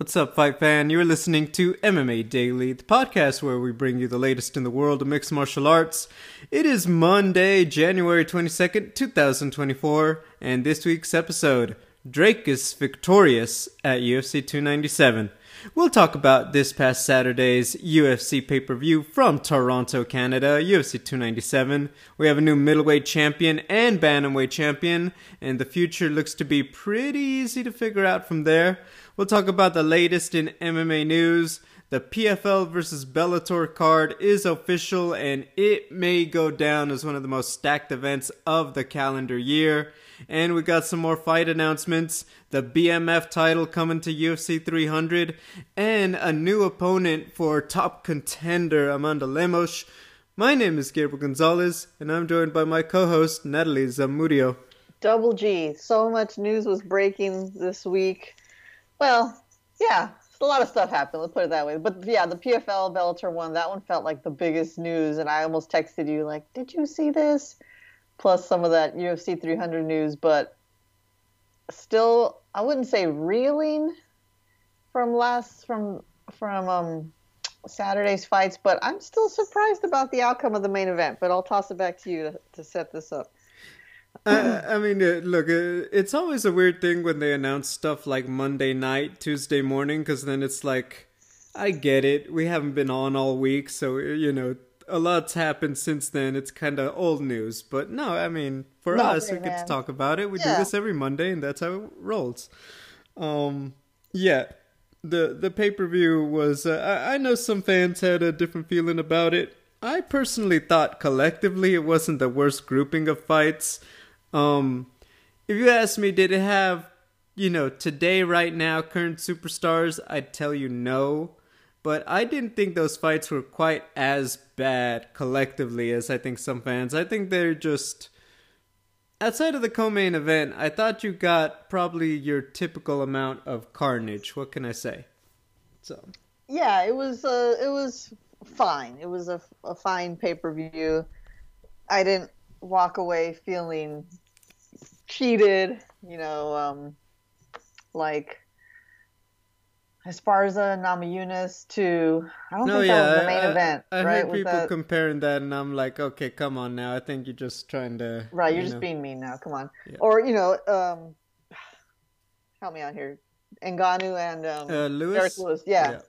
What's up, fight fan? You're listening to MMA Daily, the podcast where we bring you the latest in the world of mixed martial arts. It is Monday, January 22nd, 2024, and this week's episode Dricus victorious at UFC 297. We'll talk about this past Saturday's UFC pay per view from Toronto, Canada, UFC 297. We have a new middleweight champion and bantamweight champion, and the future looks to be pretty easy to figure out from there. We'll talk about the latest in MMA news. The PFL versus Bellator card is official and it may go down as one of the most stacked events of the calendar year. And we got some more fight announcements. The BMF title coming to UFC 300 and a new opponent for top contender Amanda Lemos. My name is Gabriel Gonzalez and I'm joined by my co-host Natalie Zamudio. Double G. So much news was breaking this week. Well, yeah, a lot of stuff happened. Let's put it that way. But yeah, the PFL Bellator one, that one felt like the biggest news, and I almost texted you like, "Did you see this?" Plus some of that UFC 300 news, but still, I wouldn't say reeling from last from from um, Saturday's fights, but I'm still surprised about the outcome of the main event. But I'll toss it back to you to, to set this up. I, I mean, uh, look, uh, it's always a weird thing when they announce stuff like Monday night, Tuesday morning, because then it's like, I get it. We haven't been on all week, so, uh, you know, a lot's happened since then. It's kind of old news. But no, I mean, for Not us, we get to talk about it. We yeah. do this every Monday, and that's how it rolls. Um, yeah. The the pay per view was. Uh, I, I know some fans had a different feeling about it. I personally thought collectively it wasn't the worst grouping of fights. Um, if you ask me, did it have, you know, today, right now, current superstars? I'd tell you no. But I didn't think those fights were quite as bad collectively as I think some fans. I think they're just. Outside of the co main event, I thought you got probably your typical amount of carnage. What can I say? So. Yeah, it was uh, it was fine. It was a, a fine pay per view. I didn't walk away feeling cheated, you know, um, like as far as a Namajunas to I don't no, think yeah, that was the main I, event. I, I right? heard people that... comparing that, and I'm like, okay, come on now. I think you're just trying to right. You're you just know. being mean now. Come on, yeah. or you know, um, help me out here. Ngannou and um, uh, Lewis? Lewis, yeah. yeah.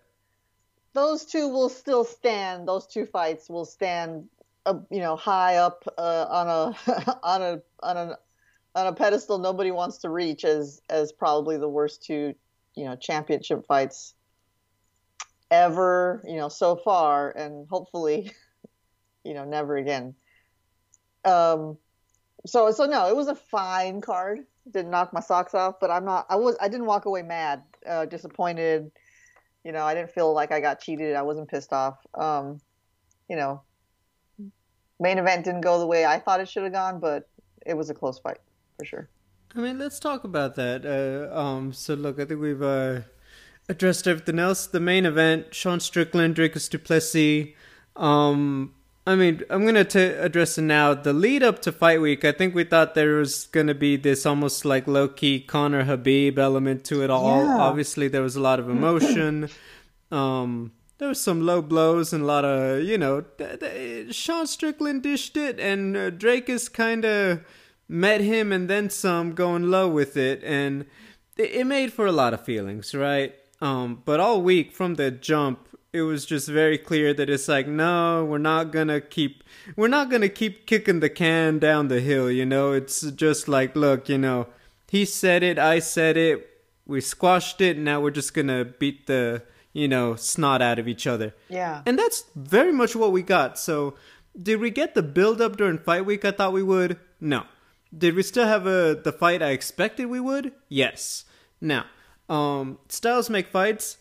Those two will still stand. Those two fights will stand, you know, high up uh, on a on a on a on a pedestal nobody wants to reach as as probably the worst two you know championship fights ever you know so far and hopefully you know never again. Um so so no it was a fine card. Didn't knock my socks off but i'm not i was i didn't walk away mad uh, disappointed. You know i didn't feel like i got cheated. I wasn't pissed off. Um you know main event didn't go the way i thought it should have gone but it was a close fight for sure. I mean, let's talk about that. Uh, um, so look, I think we've uh, addressed everything else. The main event: Sean Strickland, Dricus Du Plessis. Um, I mean, I'm gonna t- address it now. The lead up to fight week, I think we thought there was gonna be this almost like low key Conor Khabib element to it all. Yeah. Obviously, there was a lot of emotion. um, there was some low blows and a lot of you know. Th- th- Sean Strickland dished it, and uh, is kind of met him and then some going low with it and it made for a lot of feelings right um but all week from the jump it was just very clear that it's like no we're not gonna keep we're not gonna keep kicking the can down the hill you know it's just like look you know he said it i said it we squashed it and now we're just gonna beat the you know snot out of each other yeah and that's very much what we got so did we get the build up during fight week i thought we would no did we still have a the fight I expected we would? Yes. Now, um, styles make fights.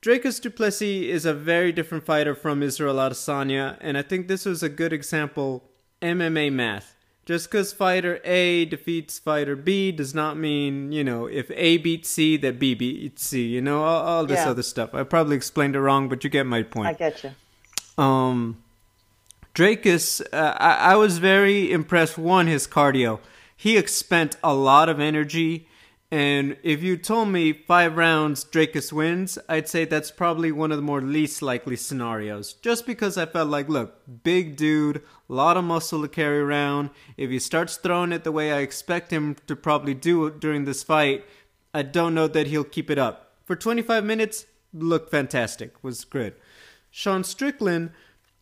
Dricus Du Plessis is a very different fighter from Israel Adesanya, and I think this was a good example. MMA math. Just because fighter A defeats fighter B does not mean, you know, if A beats C, that B beats C, you know, all, all this yeah. other stuff. I probably explained it wrong, but you get my point. I get you. Um, Dricus, uh, I, I was very impressed. One, his cardio he expent a lot of energy And if you told me five rounds Dricus wins, I'd say that's probably one of the more least likely scenarios. Just because I felt like, look, big dude, a lot of muscle to carry around. If he starts throwing it the way I expect him to probably do during this fight, I don't know that he'll keep it up. For 25 minutes, looked fantastic, was good. Sean Strickland,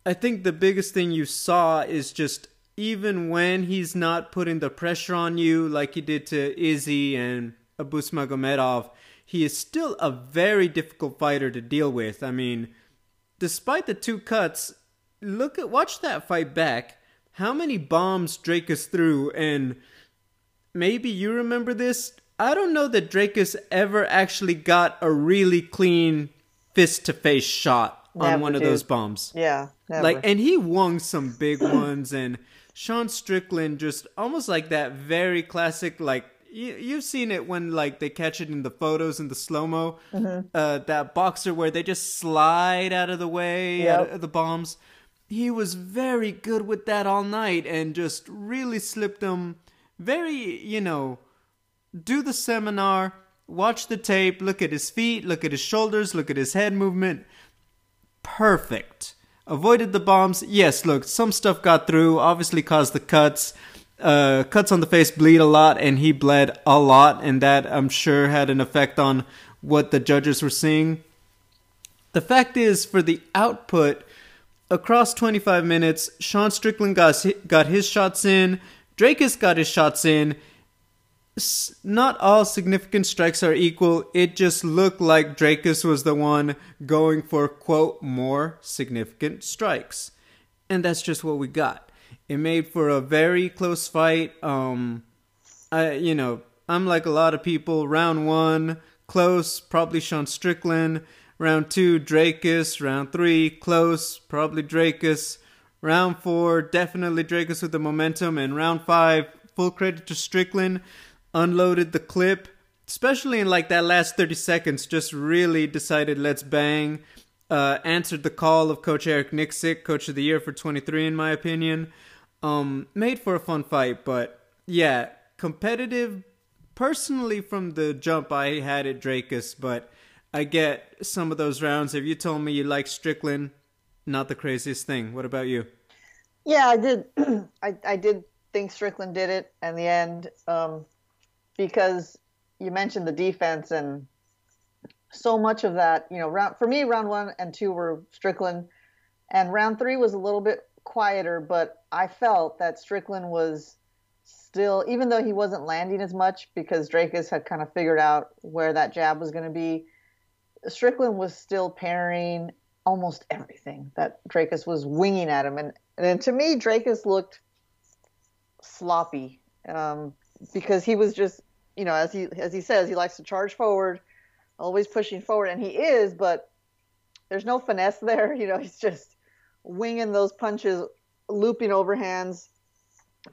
I think the biggest thing you saw is just even when he's not putting the pressure on you like he did to Izzy and Abus Magomedov, he is still a very difficult fighter to deal with. I mean, despite the two cuts, look at watch that fight back. How many bombs Dricus threw and maybe you remember this? I don't know that Dricus ever actually got a really clean fist to face shot on Never one of those bombs. Yeah, never. Like, and he won some big ones, and Sean Strickland just almost like that very classic, like you, you've seen it when like they catch it in the photos in the slow mo, Mm-hmm. uh, that boxer where they just slide out of the way out Yep. of the bombs. He was very good with that all night, and just really slipped them. Very, you know, do the seminar, watch the tape, look at his feet, look at his shoulders, look at his head movement. Perfect. Avoided the bombs. Yes, look, some stuff got through, obviously caused the cuts. Uh, cuts on the face bleed a lot, and he bled a lot, and that I'm sure had an effect on what the judges were seeing. The fact is, for the output, across 25 minutes, Sean Strickland got, got his shots in, Dricus got his shots in. Not all significant strikes are equal. It just looked like Dricus was the one going for, quote, more significant strikes. And that's just what we got. It made for a very close fight. Um, I, you know, I'm like a lot of people. Round one, close, probably Sean Strickland. Round two, Dricus. Round three, close, probably Dricus. Round four, definitely Dricus with the momentum. And round five, full credit to Strickland. Unloaded the clip, especially in like that last 30 seconds, just really decided let's bang. Uh, answered the call of Coach Eric Nicksick, Coach of the Year for 23, in my opinion. Um, made for a fun fight, but yeah, competitive. Personally, from the jump, I had it Dricus, but I get some of those rounds. If you told me you like Strickland, not the craziest thing. What about you? Yeah, I did. I, I did think Strickland did it in the end um, because you mentioned the defense and so much of that. You know, round for me, round one and two were Strickland, and round three was a little bit quieter. But I felt that Strickland was still, even though he wasn't landing as much because Dricus had kind of figured out where that jab was going to be. Strickland was still parrying almost everything that Dricus was winging at him, and and to me, Dricus looked sloppy um, because he was just, you know, as he as he says, he likes to charge forward, always pushing forward, and he is, but there's no finesse there. You know, he's just winging those punches, looping overhands,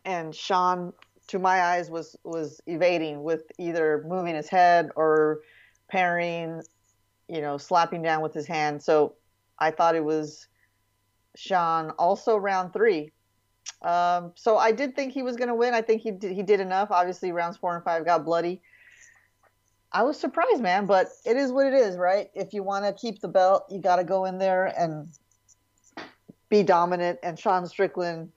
and Sean, to my eyes, was was evading with either moving his head or parrying, you know, slapping down with his hand. So I thought it was Sean. Also, round three. Um, so I did think he was going to win. I think he did, he did enough. Obviously, rounds four and five got bloody. I was surprised, man, but it is what it is, right? If you want to keep the belt, you got to go in there and be dominant. And Sean Strickland,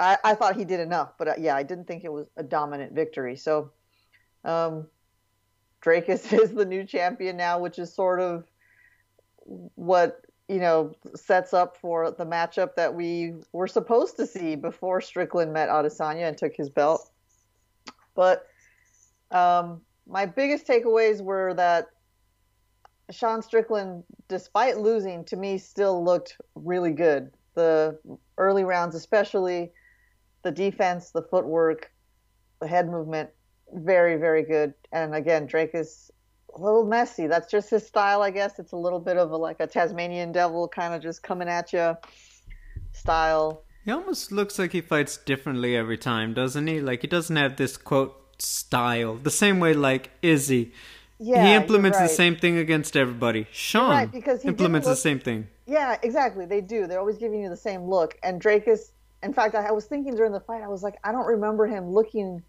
I, I thought he did enough, but uh, yeah, I didn't think it was a dominant victory. So, um, Dricus is the new champion now, which is sort of what you know sets up for the matchup that we were supposed to see before Strickland met Adesanya and took his belt. But um, my biggest takeaways were that Sean Strickland, despite losing, to me still looked really good. The early rounds, especially the defense, the footwork, the head movement, very, very good. And again, Dricus a little messy. That's just his style, I guess. It's a little bit of a, like a Tasmanian devil kind of just coming at you style. He almost looks like he fights differently every time, doesn't he? Like he doesn't have this quote style. The same way like Izzy. Yeah, he implements the same thing against everybody. Sean right, because implements the same thing. Yeah, exactly. They do. They're always giving you the same look. And Dricus, in fact, I, I was thinking during the fight, I was like, I don't remember him looking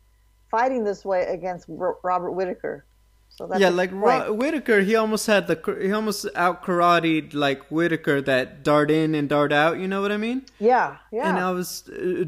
fighting this way against R- Robert Whitaker. So yeah, like Ro- Whitaker, he almost had the he almost out karateed like Whitaker that dart in and dart out. You know what I mean? Yeah, yeah. And I was, uh,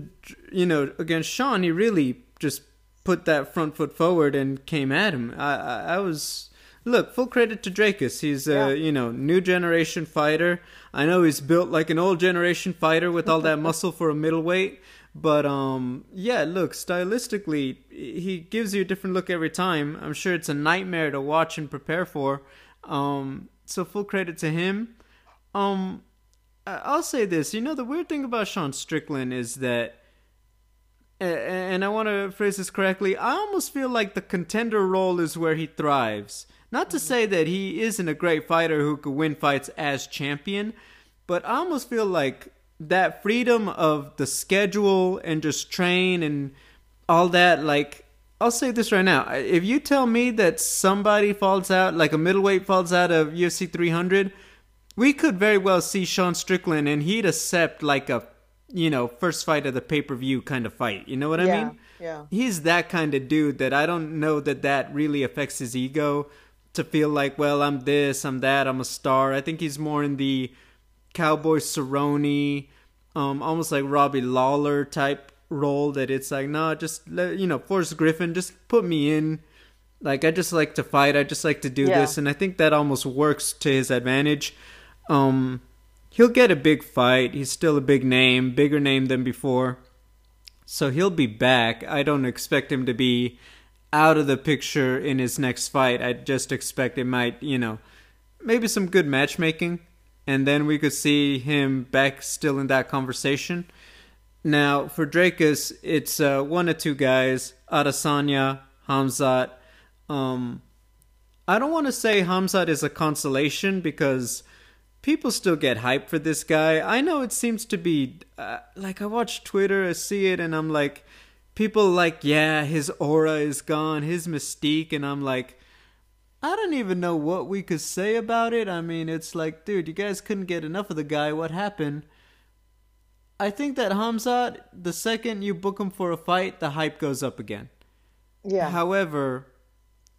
you know, against Sean, he really just put that front foot forward and came at him. I, I, I was look full credit to Dricus. He's a yeah. you know new generation fighter. I know he's built like an old generation fighter with all that muscle for a middleweight. But um, yeah, look, stylistically, he gives you a different look every time. I'm sure it's a nightmare to watch and prepare for. Um, so full credit to him. Um, I'll say this. You know, the weird thing about Sean Strickland is that, and I want to phrase this correctly. I almost feel like the contender role is where he thrives. Not to mm-hmm. say that he isn't a great fighter who could win fights as champion, but I almost feel like that freedom of the schedule and just train and all that like I'll say this right now. If you tell me that somebody falls out, like a middleweight falls out of UFC 300, we could very well see Sean Strickland and he'd accept like a, you know, first fight of the pay per view kind of fight. You know what I yeah, mean? Yeah. He's that kind of dude that I don't know that that really affects his ego to feel like, well, I'm this, I'm that, I'm a star. I think he's more in the Cowboy Cerrone, um, almost like Robbie Lawler type role. That it's like, no, just let, you know, Forrest Griffin, just put me in. Like I just like to fight. I just like to do yeah. this, and I think that almost works to his advantage. Um, he'll get a big fight. He's still a big name, bigger name than before. So he'll be back. I don't expect him to be out of the picture in his next fight. I just expect it might, you know, maybe some good matchmaking and then we could see him back still in that conversation. Now, for Dricus, it's uh, one or two guys, Adesanya, Hamzat. Um, I don't want to say Hamzat is a consolation because people still get hype for this guy. I know it seems to be, uh, like, I watch Twitter, I see it, and I'm like, people like, yeah, his aura is gone, his mystique, and I'm like, I don't even know what we could say about it. I mean, it's like, dude, you guys couldn't get enough of the guy. What happened? I think that Hamzat, the second you book him for a fight, the hype goes up again. Yeah. However,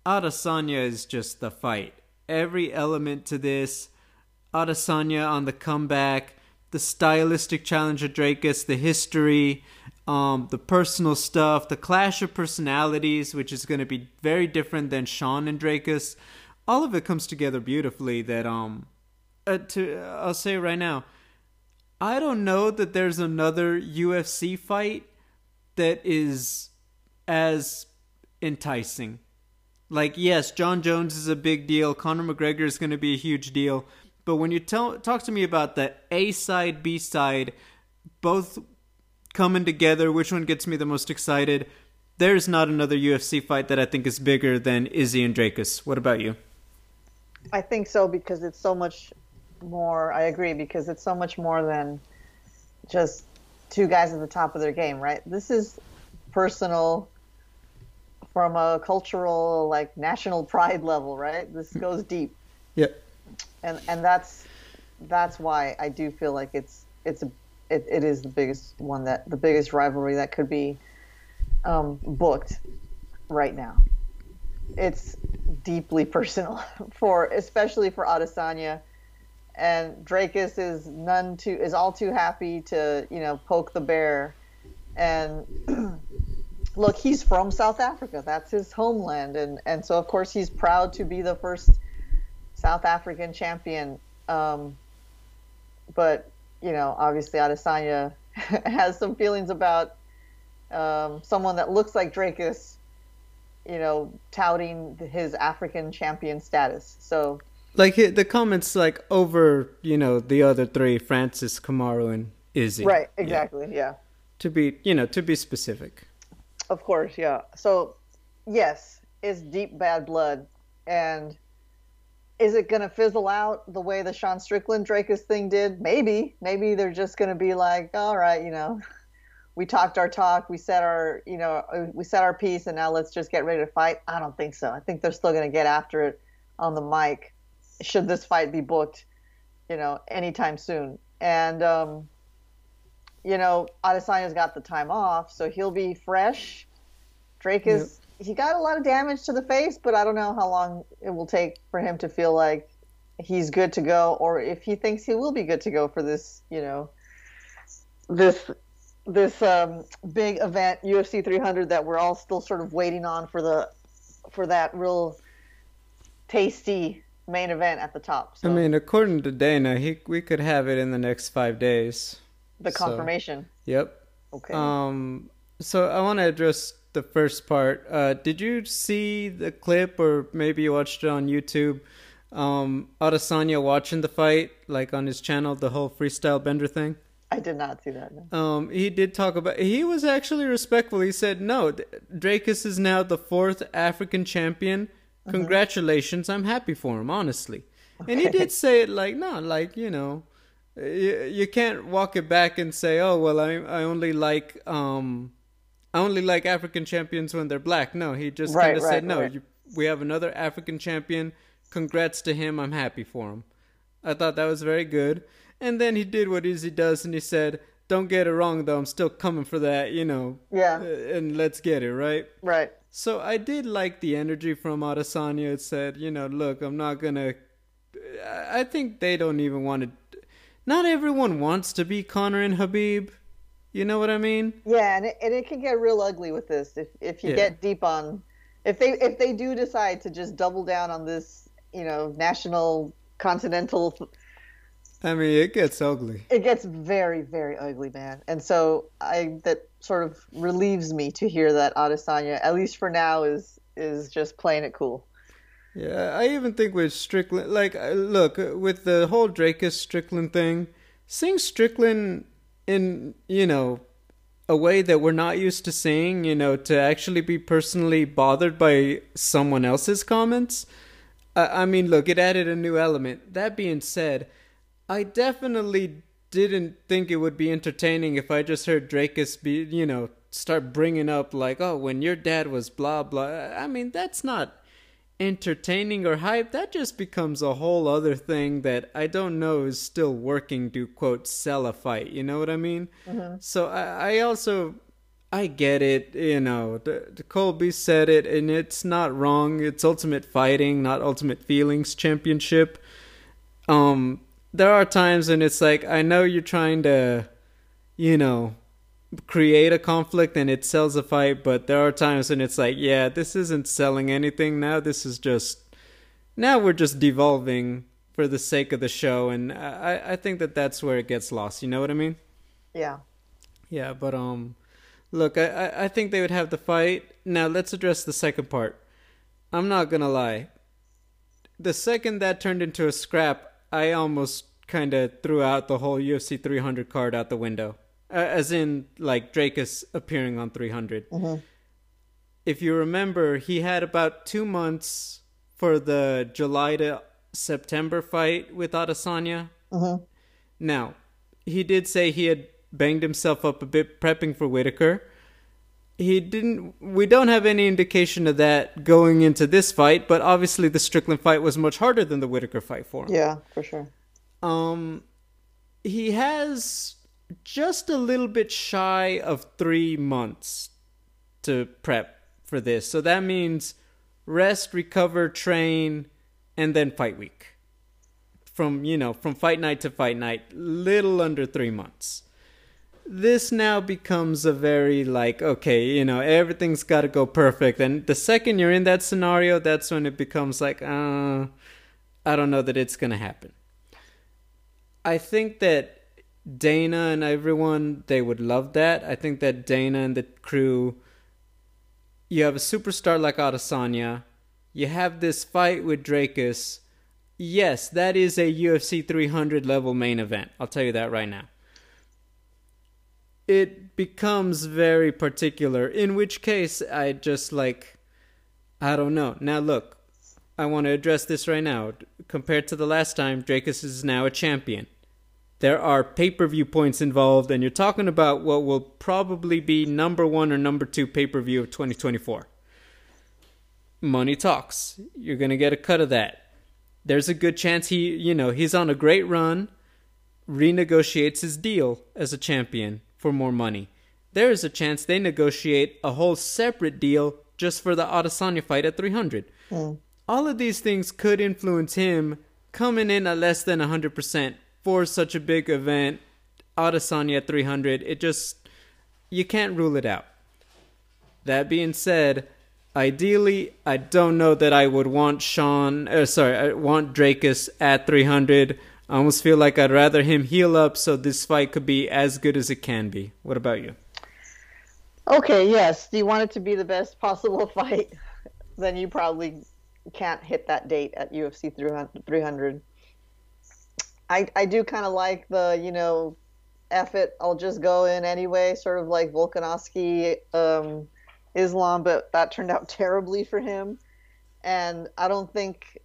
Adesanya is just the fight. Every element to this, Adesanya on the comeback, the stylistic challenge of Dricus, the history, um, the personal stuff, the clash of personalities, which is going to be very different than Sean and Dricus. All of it comes together beautifully. That um, uh, to I'll say right now, I don't know that there's another UFC fight that is as enticing. Like yes, Jon Jones is a big deal. Conor McGregor is going to be a huge deal. But when you tell talk to me about the A side, B side, both coming together, which one gets me the most excited. There's not another UFC fight that I think is bigger than Izzy and Dricus. What about you? I think so because it's so much more. I agree because it's so much more than just two guys at the top of their game, right? This is personal from a cultural, like national pride level, right? This goes deep. Yep. And and that's that's why I do feel like it's it's a it, it is the biggest one that the biggest rivalry that could be um, booked right now. It's deeply personal for especially for Adesanya, and Dricus is none too is all too happy to you know poke the bear, and look he's from South Africa. That's his homeland. And and so of course he's proud to be the first South African champion. Um, but you know, obviously Adesanya has some feelings about um, someone that looks like Dricus, you know, touting his African champion status. So, like the comments, like over, you know, the other three, Francis, Kamaru, and Izzy. Right. Exactly. Yeah. yeah. To be, you know, to be specific. Of course. Yeah. So, yes, it's deep bad blood, and is it going to fizzle out the way the Sean Strickland Dricus thing did? Maybe. Maybe they're just going to be like, all right, you know, we talked our talk, we said our, you know, we said our piece, and now let's just get ready to fight. I don't think so. I think they're still going to get after it on the mic. Should this fight be booked, you know, anytime soon? And, um, you know, Adesanya's got the time off, so he'll be fresh Dricus he got a lot of damage to the face, but I don't know how long it will take for him to feel like he's good to go, or if he thinks he will be good to go for this, you know, this this um, big event, UFC 300, that we're all still sort of waiting on for the for that real tasty main event at the top. So. I mean, according to Dana, he we could have it in the next five days. The confirmation. So, yep. Okay. Um. So I want to address the first part. Uh, did you see the clip, or maybe you watched it on YouTube? Um, Adesanya watching the fight, like on his channel, the whole freestyle bender thing. I did not see that. No. Um, he did talk about. He was actually respectful. He said, "No, Dricus is now the fourth African champion. Uh-huh. Congratulations! I'm happy for him, honestly." Okay. And he did say it like, "No, like you know, you, you can't walk it back and say, oh well, I I only like um, I only like African champions when they're black." No, he just right, kind of right, said, "No, right. you, we have another African champion. Congrats to him. I'm happy for him." I thought that was very good. And then he did what Izzy does, and he said, "Don't get it wrong, though. I'm still coming for that, you know. Yeah. Uh, and let's get it right." Right. So I did like the energy from Adesanya. It said, you know, look, I'm not gonna. I think they don't even want to. Not everyone wants to be Conor and Khabib. You know what I mean? Yeah, and it, and it can get real ugly with this if if you yeah. get deep on. If they if they do decide to just double down on this, you know, national continental I mean, it gets ugly. It gets very, very ugly, man. And so I that sort of relieves me to hear that Adesanya, at least for now, is is just playing it cool. Yeah, I even think with Strickland, like, uh, look, with the whole Dricus Strickland thing, seeing Strickland in, you know, a way that we're not used to seeing, you know, to actually be personally bothered by someone else's comments. I mean, look, it added a new element. That being said, I definitely didn't think it would be entertaining if I just heard Dricus be, you know, start bringing up like, oh, when your dad was blah blah. I mean, that's not entertaining or hype. That just becomes a whole other thing that I don't know is still working to quote sell a fight. You know what I mean? Mm-hmm. So I, I also I get it, you know. The, the, Colby said it, and it's not wrong. It's Ultimate Fighting, not Ultimate Feelings Championship. Um, there are times when it's like I know you're trying to, you know, create a conflict and it sells a fight, but there are times when it's like, yeah, this isn't selling anything now. This is just now we're just devolving for the sake of the show, and I I think that that's where it gets lost. You know what I mean? Yeah. Yeah, but um, look, I I think they would have the fight. Now let's address the second part. I'm not gonna lie. The second that turned into a scrap, I almost kind of threw out the whole UFC 300 card out the window, uh, as in like Dricus appearing on 300. Mm-hmm. If you remember, he had about two months for the July to September fight with Adesanya. Mm-hmm. Now, he did say he had banged himself up a bit prepping for Whitaker. He didn't. We don't have any indication of that going into this fight, but obviously the Strickland fight was much harder than the Whitaker fight for him. Yeah, for sure. Um, he has just a little bit shy of three months to prep for this, so that means rest, recover, train, and then fight week. From you know, from fight night to fight night, little under three months. This now becomes a very like okay you know everything's got to go perfect. And the second you're in that scenario that's when it becomes like uh i don't know that it's going to happen. I think that dana and everyone they would love that i think that dana and the crew you have a superstar like adesanya you have this fight with Dricus. Yes, that is a UFC 300 level main event. I'll tell you that right now it becomes very particular. In which case, I just like, I don't know. Now, look, I want to address this right now. Compared to the last time, Dricus is now a champion. There are pay per view points involved, and you're talking about what will probably be number one or number two pay per view of 2024. Money talks. You're going to get a cut of that. There's a good chance he, you know, he's on a great run, renegotiates his deal as a champion for more money. there is a chance they negotiate a whole separate deal just for the Adesanya fight at 300. Mm. All of these things could influence him coming in at less than 100% for such a big event. Adesanya at 300, it just, you can't rule it out. That being said, ideally, I don't know that I would want Sean, uh, sorry, I want Dricus at 300. I almost feel like I'd rather him heal up so this fight could be as good as it can be. What about you? Okay, yes. Do you want it to be the best possible fight? then you probably can't hit that date at UFC 300. I, I do kind of like the, you know, F it, I'll just go in anyway, sort of like Volkanovski um, Islam, but that turned out terribly for him. And I don't think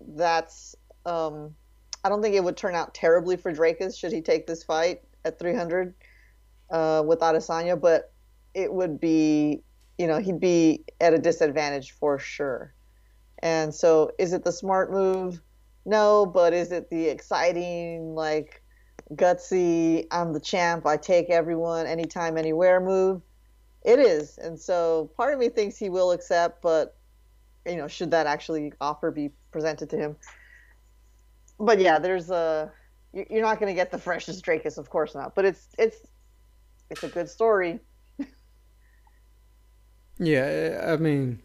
that's, um, I don't think it would turn out terribly for Dricus should he take this fight at 300 uh, with Adesanya, but it would be, you know, he'd be at a disadvantage for sure. And so, is it the smart move? No, but is it the exciting, like, gutsy, I'm the champ, I take everyone, anytime, anywhere move? It is. And so, part of me thinks he will accept, but, you know, should that actually offer be presented to him? But yeah, there's a. You're not going to get the freshest Dricus, of course not. But it's it's it's a good story. Yeah, I mean,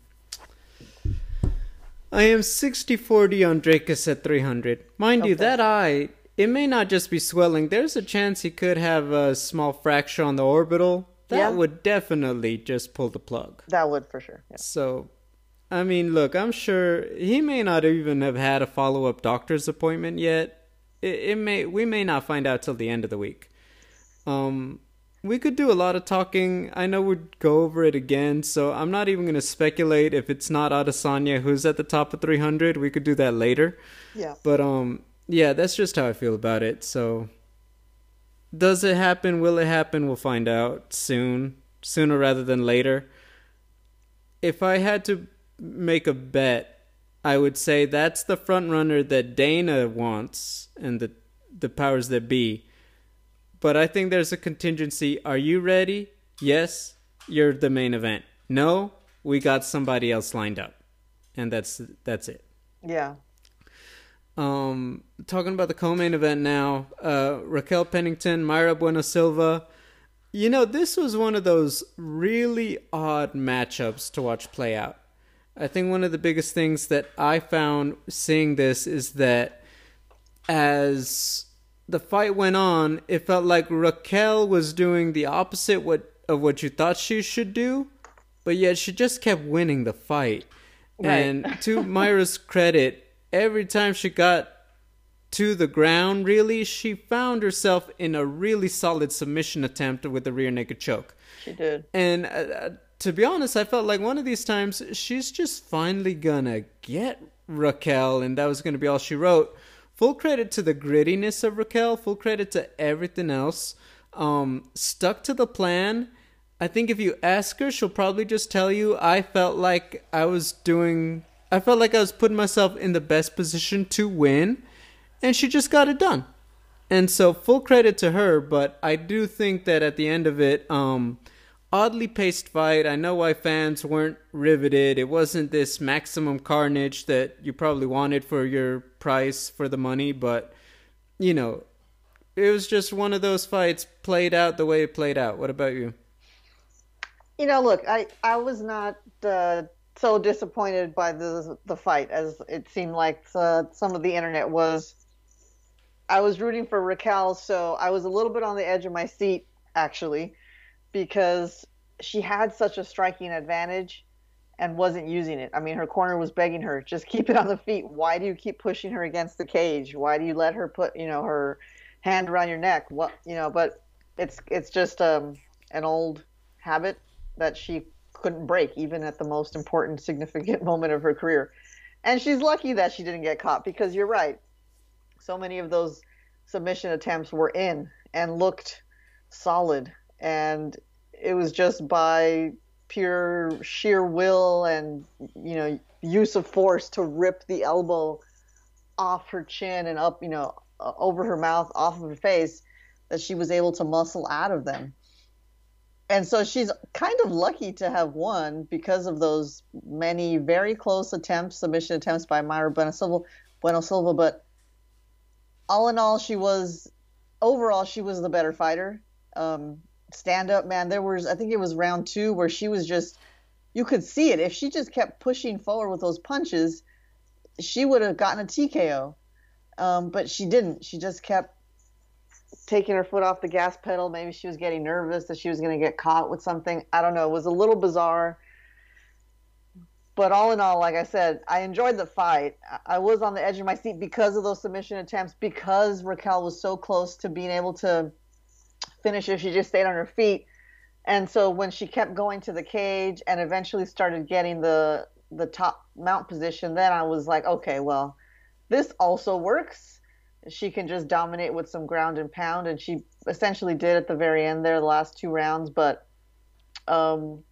I am 60-40 on Dricus at 300. Mind okay. you, that eye, it may not just be swelling. There's a chance he could have a small fracture on the orbital. That yeah. would definitely just pull the plug. That would for sure. Yeah. So, I mean, look, I'm sure he may not even have had a follow-up doctor's appointment yet. It, it may we may not find out till the end of the week. Um, we could do a lot of talking. I know we'd go over it again, so I'm not even going to speculate if it's not Adesanya who's at the top of 300. We could do that later. Yeah. But um, yeah, that's just how I feel about it. So, does it happen? Will it happen? We'll find out soon, sooner rather than later. If I had to make a bet, I would say that's the front runner that Dana wants and the the powers that be but I think there's a contingency. Are you ready? Yes, you're the main event. No, we got somebody else lined up. And that's that's it. Yeah. Um talking about the co-main event now, uh Raquel Pennington, Mayra Bueno Silva. You know, this was one of those really odd matchups to watch play out. I think one of the biggest things that I found seeing this is that as the fight went on, it felt like Raquel was doing the opposite what of what you thought she should do, but yet she just kept winning the fight. Right. And to Mayra's credit, every time she got to the ground, really, she found herself in a really solid submission attempt with the rear naked choke. She did. And uh, uh to be honest, I felt like one of these times she's just finally gonna get Raquel, and that was gonna be all she wrote full credit to the grittiness of Raquel, full credit to everything else. Um, stuck to the plan. I think if you ask her, she'll probably just tell you, I felt like I was doing, I felt like I was putting myself in the best position to win, and she just got it done. And so, full credit to her, but I do think that at the end of it, um, oddly paced fight. I know why fans weren't riveted. It wasn't this maximum carnage that you probably wanted for your price for the money, but you know, it was just one of those fights played out the way it played out. What about you? You know, look, I I was not uh, so disappointed by the the fight as it seemed like uh, some of the internet was. I was rooting for Raquel, so I was a little bit on the edge of my seat actually because she had such a striking advantage and wasn't using it. I mean, her corner was begging her, just keep it on the feet. Why do you keep pushing her against the cage? Why do you let her put, you know, her hand around your neck? What, you know, but it's it's just um, an old habit that she couldn't break even at the most important significant moment of her career. And she's lucky that she didn't get caught because you're right. So many of those submission attempts were in and looked solid and it was just by pure sheer will and you know use of force to rip the elbow off her chin and up you know over her mouth off of her face that she was able to muscle out of them and so she's kind of lucky to have won because of those many very close attempts, submission attempts by Mayra Bueno Silva. But all in all, she was overall she was the better fighter. Um, stand up, man. There was I think it was round two where she was just you could see it. If she just kept pushing forward with those punches, she would have gotten a TKO. Um, but she didn't. She just kept taking her foot off the gas pedal. Maybe she was getting nervous that she was going to get caught with something. I don't know. It was a little bizarre. But all in all, like I said, I enjoyed the fight. I was on the edge of my seat because of those submission attempts, because Raquel was so close to being able to finish if she just stayed on her feet. And so when she kept going to the cage and eventually started getting the the top mount position, then I was like, okay, well, this also works she can just dominate with some ground and pound, and she essentially did at the very end there, the last two rounds. But, um,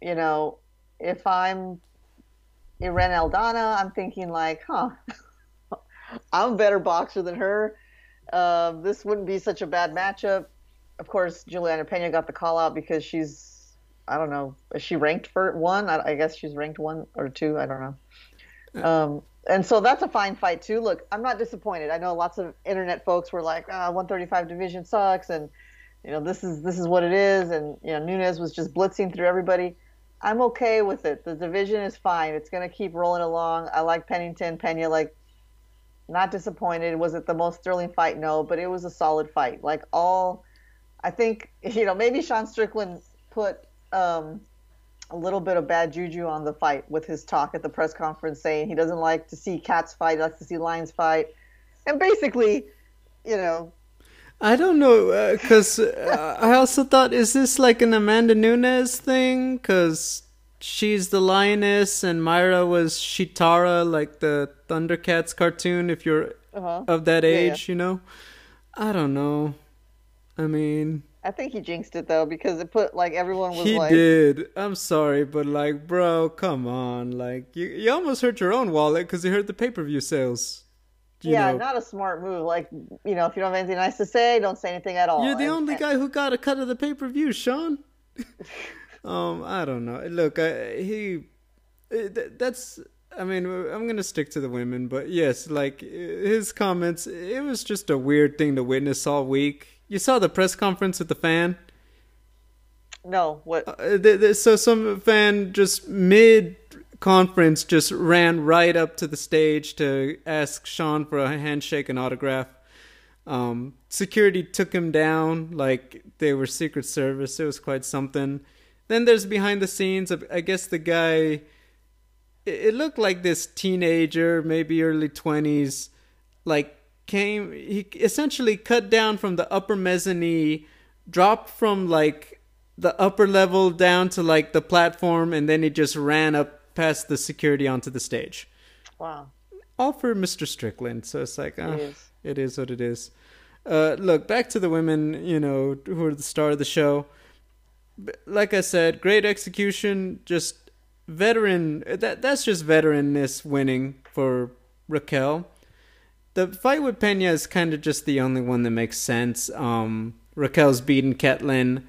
you know, if I'm Irene Aldana, I'm thinking like, huh, I'm a better boxer than her. Uh, this wouldn't be such a bad matchup. Of course, Juliana Pena got the call out because she's, I don't know, is she ranked for one? I, I guess she's ranked one or two. I don't know. Um, and so that's a fine fight too. Look, I'm not disappointed. I know lots of internet folks were like, ah, 135 division sucks, and you know this is this is what it is, and you know Nunes was just blitzing through everybody. I'm okay with it. The division is fine. It's gonna keep rolling along. I like Pennington, Pena. Like, not disappointed. Was it the most thrilling fight? No, but it was a solid fight. Like all, I think you know maybe Sean Strickland put um, a little bit of bad juju on the fight with his talk at the press conference saying he doesn't like to see cats fight, he likes to see lions fight. And basically, you know. I don't know, because uh, uh, I also thought, is this like an Amanda Nunes thing? Because she's the lioness and Mayra was Cheetara, like the Thundercats cartoon, if you're uh-huh. of that age, yeah, yeah. you know? I don't know. I mean, I think he jinxed it though because it put like everyone was he like. He did. I'm sorry, but like, bro, come on. Like, you you almost hurt your own wallet because you hurt the pay per view sales. yeah, know. not a smart move. Like, you know, if you don't have anything nice to say, don't say anything at all. You're the and, only and... guy who got a cut of the pay per view, Sean. um, I don't know. Look, I, he. That's. I mean, I'm gonna stick to the women, but yes, like his comments, it was just a weird thing to witness all week you saw the press conference with the fan? No. What? Uh, the, the, so some fan just mid conference just ran right up to the stage to ask Sean for a handshake and autograph. Um, security took him down like they were Secret Service. It was quite something. Then there's behind the scenes. I guess the guy. It looked like this teenager, maybe early twenties, like came he essentially cut down from the upper mezzanine dropped from like the upper level down to like the platform and then he just ran up past the security onto the stage. Wow. All for mr strickland so it's like uh, it, is. it is what it is. Uh, look back to the women you know who are the star of the show. Like i said great execution just veteran that that's just veteranness winning for raquel the fight with Pena is kind of just the only one that makes sense. Um, Raquel's beaten Ketlen.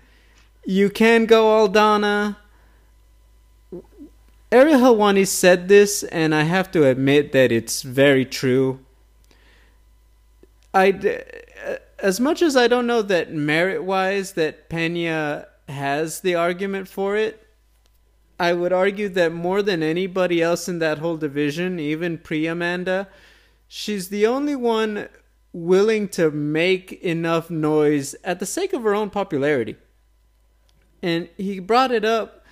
You can go Aldana. Ariel Helwani said this, and I have to admit that it's very true. I, as much as I don't know that merit-wise that Pena has the argument for it, I would argue that more than anybody else in that whole division, even pre Amanda, she's the only one willing to make enough noise at the sake of her own popularity. And he brought it up.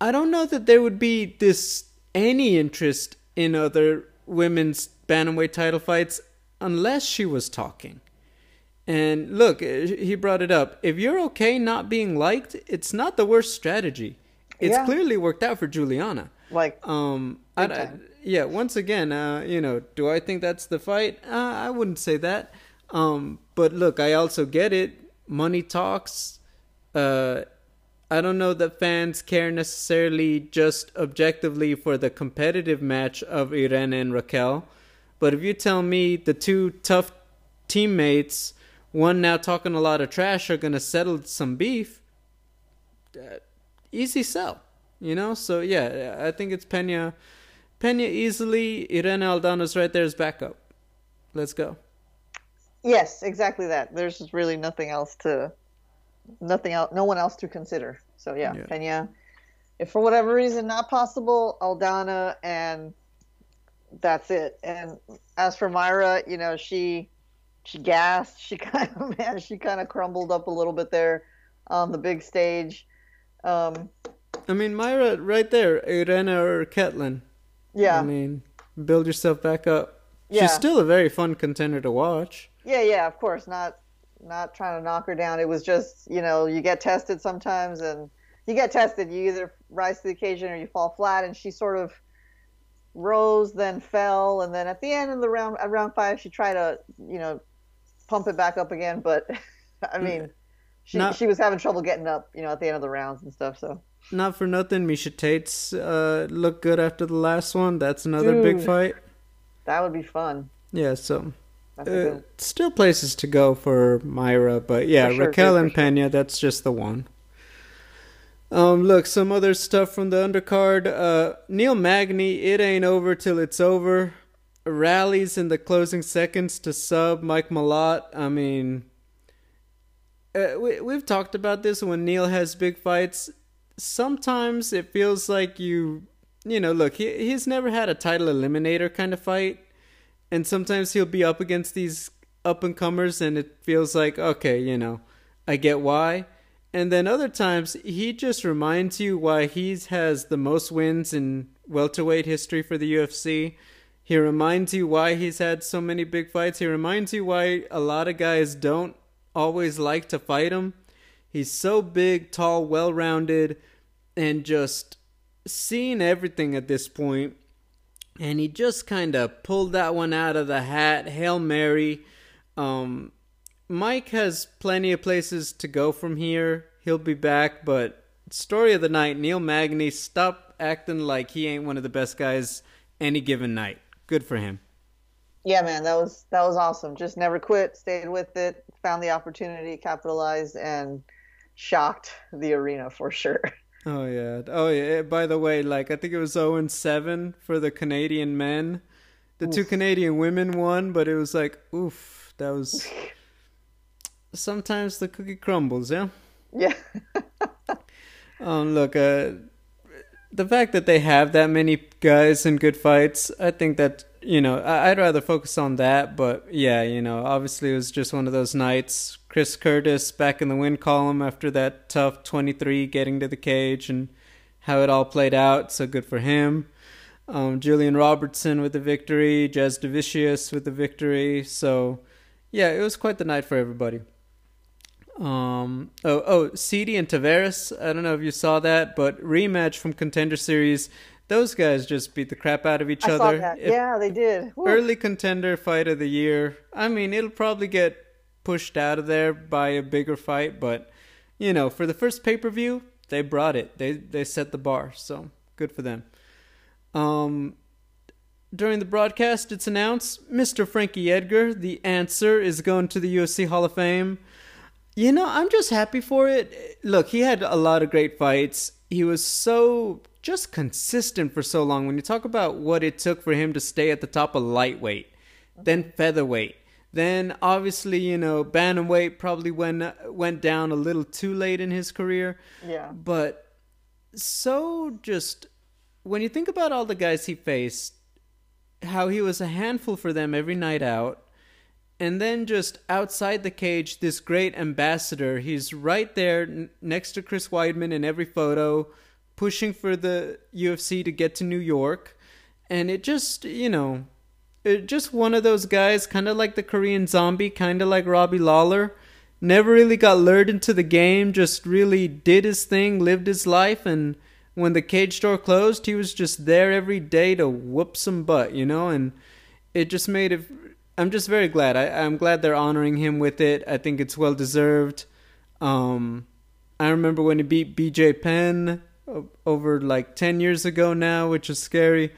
I don't know that there would be this any interest in other women's bantamweight title fights unless she was talking. And look, he brought it up. If you're okay not being liked, it's not the worst strategy. It's yeah. clearly worked out for Juliana. Like, um, I, I, yeah, once again, uh, you know, do I think that's the fight? Uh, I wouldn't say that. Um, but look, I also get it. Money talks. Uh, I don't know that fans care necessarily just objectively for the competitive match of Irene and Raquel. But if you tell me the two tough teammates, one now talking a lot of trash, are going to settle some beef, uh, easy sell, you know. So yeah, I think it's Pena, Pena easily. Irene Aldana's right there as backup. Let's go. Yes, exactly that. There's really nothing else to, nothing else, no one else to consider. So yeah, Yeah. Pena. If for whatever reason not possible, Aldana, and that's it. And as for Mayra, you know, she she gassed. She kind of man, she kind of crumbled up a little bit there on the big stage. Um, I mean, Mayra, right there, Irene or Ketlen. Yeah, I mean, build yourself back up. Yeah. She's still a very fun contender to watch. Yeah, yeah, of course, not not trying to knock her down. It was just, you know, you get tested sometimes and you get tested, you either rise to the occasion or you fall flat and she sort of rose then fell and then at the end of the round at round 5 she tried to, you know, pump it back up again, but I mm. mean, she Not- she was having trouble getting up, you know, at the end of the rounds and stuff, so Not for nothing, Miesha Tate's uh, looked good after the last one. That's another big fight. that would be fun. Yeah, so uh, still places to go for Mayra, but yeah, sure, Raquel for and sure. Pena, that's just the one. Um, look, some other stuff from the undercard. Uh, Neil Magny, it ain't over till it's over. Rallies in the closing seconds to sub Mike Malott. I mean, uh, we, we've talked about this when Neil has big fights. Sometimes it feels like you, you know, look, he, he's never had a title eliminator kind of fight. And sometimes he'll be up against these up and comers, and it feels like, okay, you know, I get why. And then other times he just reminds you why he has the most wins in welterweight history for the UFC. He reminds you why he's had so many big fights. He reminds you why a lot of guys don't always like to fight him. He's so big, tall, well rounded, and just seeing everything at this. And he just kind of pulled that one out of the hat. Hail Mary. Um, Mike has plenty of places to go from here. He'll be back, but story of the night Neil Magny, stop acting like he ain't one of the best guys any given night. Good for him. Yeah, man, that was that was awesome. Just never quit, stayed with it, found the opportunity, capitalized, and shocked the arena for sure. Oh yeah. Oh yeah. By the way, like I think it was 0 and 7 for the Canadian men. The two Canadian women won, but it was like, oof, that was sometimes the cookie crumbles, yeah? Yeah, Um look, uh the fact that they have that many guys in good fights, I think that you know, I- I'd rather focus on that, but yeah, you know, obviously it was just one of those nights. Chris Curtis back in the win column after that tough 23 getting to the cage and how it all played out, so good for him. Um, Gillian Robertson with the victory, Jazz Devicius with the victory, so yeah, it was quite the night for everybody. Um, oh, oh, Sidey and Taveras. I don't know if you saw that, but rematch from Contender Series. Those guys just beat the crap out of each I other. Yeah, they did. Woo. early contender fight of the year. I mean, it'll probably get pushed out of there by a bigger fight, but you know, for the first pay per view, they brought it. They they set the bar, so good for them. Um, during the broadcast, it's announced Mr. Frankie Edgar, the answer, is going to the UFC Hall of Fame. You know, I'm just happy for it. Look, he had a lot of great fights. He was so just consistent for so long. When you talk about what it took for him to stay at the top of lightweight, then featherweight, then obviously, you know, bantamweight probably went went down a little too late in his career Yeah, but so just when you think about all the guys he faced, how he was a handful for them every night out, and then just outside the cage, this great ambassador. He's right there n- next to Chris Weidman in every photo, pushing for the UFC to get to New York, and it just you know. It, just one of those guys, kind of like the Korean zombie, kind of like Robbie Lawler never really got lured into the game, just really did his thing, lived his life, and when the cage door closed, he was just there every day to whoop some butt, you know, and it just made it. I'm just very glad. I, I'm glad they're honoring him with it. I think it's well deserved. Um, I remember when he beat BJ Penn over like 10 years ago now, which is scary.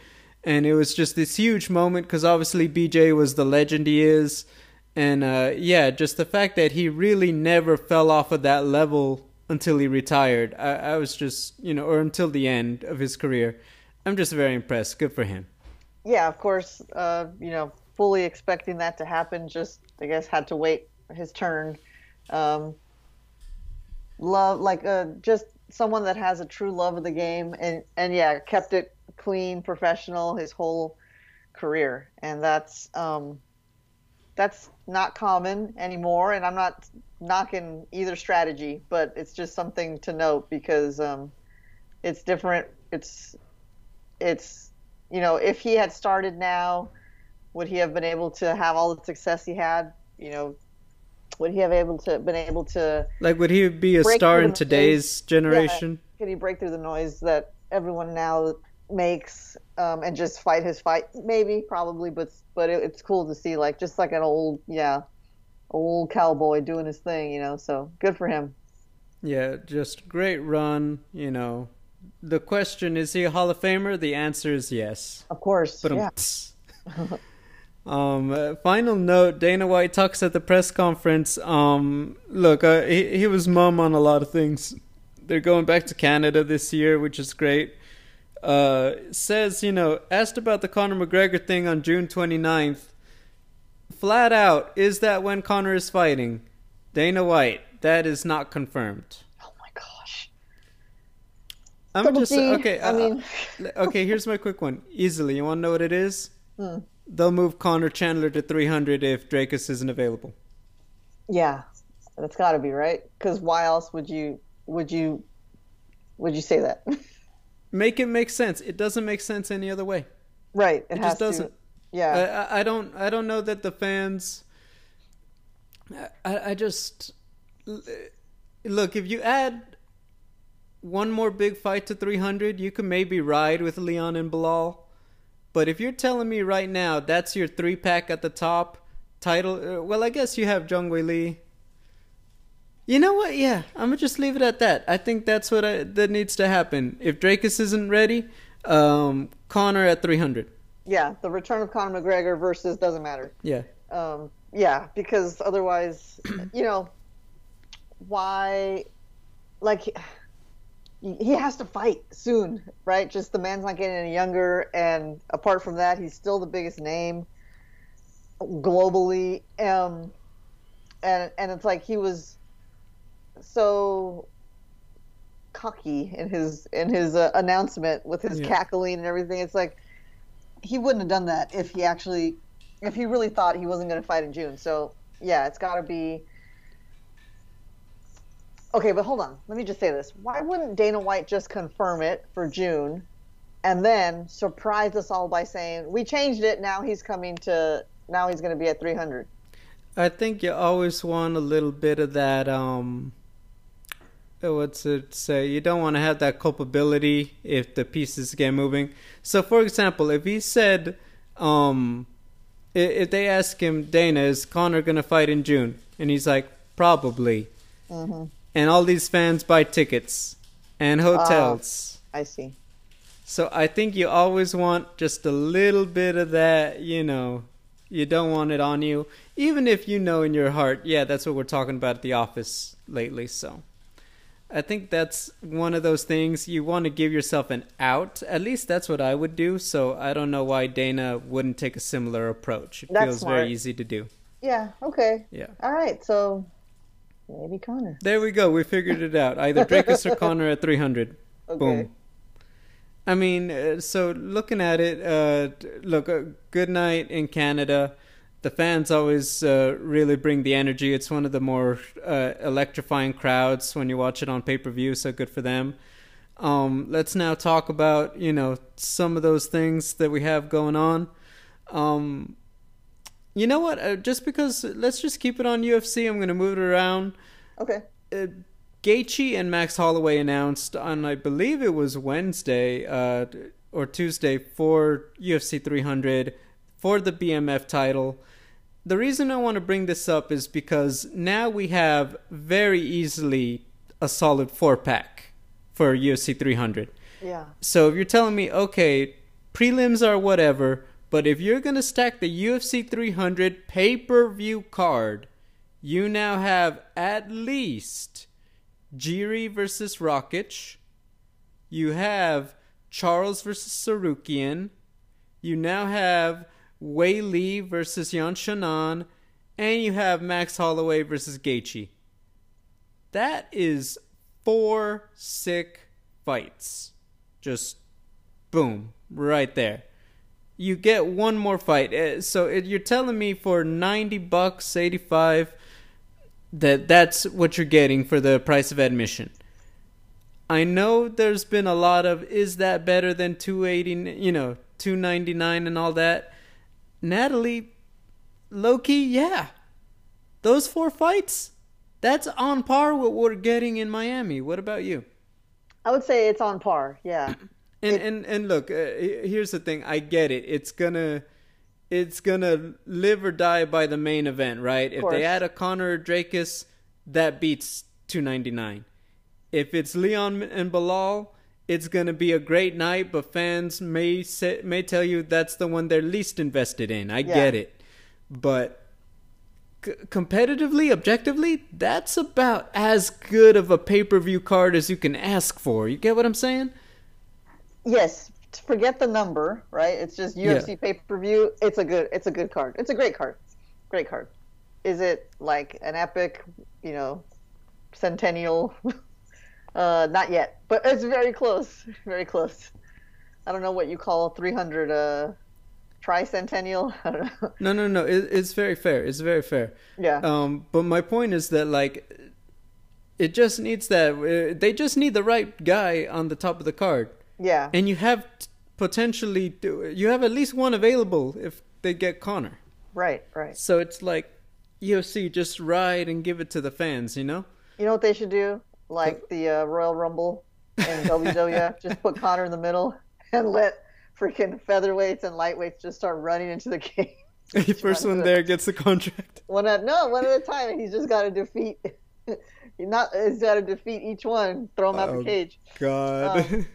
And it was just this huge moment because obviously BJ was the legend he is. And uh, yeah, just the fact that he really never fell off of that level until he retired. I, I was just, you know, or until the end of his career. I'm just very impressed. Good for him. Yeah, of course. Uh, you know, fully expecting that to happen. Just, I guess, had to wait his turn. Um, love, like, uh, just someone that has a true love of the game, and and yeah, kept it clean, professional his whole career, and that's um, that's not common anymore. And I'm not knocking either strategy, but it's just something to note because um, it's different. It's it's you know if he had started now, would he have been able to have all the success he had? You know, would he have able to been able to like would he be a star in today's generation? Yeah. Could he break through the noise that everyone now makes um, and just fight his fight? Maybe, probably, but but it, it's cool to see like just like an old yeah old cowboy doing his thing, you know. So good for him. Yeah, just great run. You know, the question is he a Hall of Famer? The answer is yes. Of course. But yeah. um, uh, final note: Dana White talks at the press conference. Um, look, uh, he he was mum on a lot of things. They're going back to Canada this year, which is great. Uh, says, you know, asked about the Conor McGregor thing on June 29th flat out, is that when Conor is fighting? Dana White, that is not confirmed. Oh my gosh. I'm Double just okay. I uh, mean, okay. Here's my quick one. Easily, you want to know what it is? Hmm. They'll move Conor Chandler to 300 if Dricus isn't available. Yeah, that's got to be right. Because why else would you would you would you say that? make it make sense. It doesn't make sense any other way. Right. It, it just doesn't. To. Yeah, I, I don't. I don't know that the fans. I, I just look if you add one more big fight to 300, you can maybe ride with Leon and Belal. But if you're telling me right now that's your three pack at the top title, uh, well, I guess you have Zhang Weili. You know what? Yeah, I'm gonna just leave it at that. I think that's what I, that needs to happen. If Dricus isn't ready, um, Conor at 300 yeah, the return of Conor McGregor versus doesn't matter. Yeah. Um, yeah, because otherwise, you know, why, like, he has to fight soon, right? Just the man's not getting any younger, and apart from that, he's still the biggest name globally. Um, and and it's like he was so cocky in his in his uh, announcement with his yeah. cackling and everything. It's like he wouldn't have done that if he actually, if he really thought he wasn't going to fight in June. So yeah, it's got to be. Okay, but hold on. Let me just say this. Why wouldn't Dana White just confirm it for June and then surprise us all by saying, we changed it, now he's coming to, now he's going to be at 300? I think you always want a little bit of that, um, what's it say? You don't want to have that culpability if the pieces get moving. So, for example, if he said, um, if they ask him, Dana, is Conor gonna fight in June? And he's like, probably. Mm-hmm. And all these fans buy tickets and hotels. Uh, I see. So I think you always want just a little bit of that, you know. You don't want it on you, even if you know in your heart, yeah, that's what we're talking about at the office lately. So I think that's one of those things you want to give yourself an out. At least that's what I would do. So I don't know why Dana wouldn't take a similar approach. It that's feels smart. very easy to do. Yeah. Okay. Yeah. All right. So maybe Conor. There we go. We figured it out. Either Dricus or Conor at 300. Okay. Boom. I mean, uh, so looking at it, uh, look, uh, good night in Canada the fans always uh, really bring the energy. It's one of the more uh, electrifying crowds when you watch it on pay per view. So good for them. Um, let's now talk about you know some of those things that we have going on. Um, you know what? Uh, just because let's just keep it on UFC. I'm going to move it around. Okay. Uh, Gaethje and Max Holloway announced on I believe it was Wednesday uh, or Tuesday for UFC 300 for the BMF title the reason I want to bring this up is because now we have very easily a solid four pack for UFC 300. Yeah. So if you're telling me, okay, prelims are whatever, but if you're going to stack the UFC 300 pay per view card, you now have at least Jiri versus Rakic. You have Charles versus Tsarukyan. You now have Weili versus Yan Xiaonan. And you have Max Holloway versus Gaethje. That is four sick fights. Just boom, right there. You get one more fight. Uh, so you're telling me for 90 bucks, 85 that that's what you're getting for the price of admission. I know there's been a lot of is that better than 280, you know, 299 and all that. Natalie Loki, yeah. Those four fights, that's on par with what we're getting in Miami. What about you? I would say it's on par. Yeah. And it, and and look, uh, here's the thing. I get it. It's gonna it's gonna live or die by the main event, right? If they add a Conor Dricus, that beats 299. If it's Leon and Belal, it's gonna be a great night, but fans may say, may tell you that's the one they're least invested in. I yeah. get it, but c- competitively, objectively, that's about as good of a pay per view card as you can ask for. You get what I'm saying? Yes, forget the number, right? It's just UFC yeah. pay per view. It's a good. It's a good card. It's a great card. Great card. Is it like an epic, you know, centennial? uh, not yet, but it's very close. Very close. I don't know what you call 300 uh, tricentennial. I don't know. No, no, no. It, it's very fair. It's very fair. Yeah. Um, but my point is that like, it just needs that. Uh, they just need the right guy on the top of the card. Yeah. And you have potentially you have at least one available if they get Conor. Right, right. So it's like UFC just ride and give it to the fans, you know? You know what they should do? Like the uh, Royal Rumble in WWF, just put Conor in the middle and let freaking featherweights and lightweights just start running into the cage. The First one there gets the contract. One at no, one at a time. He's just got to defeat. Not. He's got to defeat each one. Throw them out of the oh, cage. God. Um,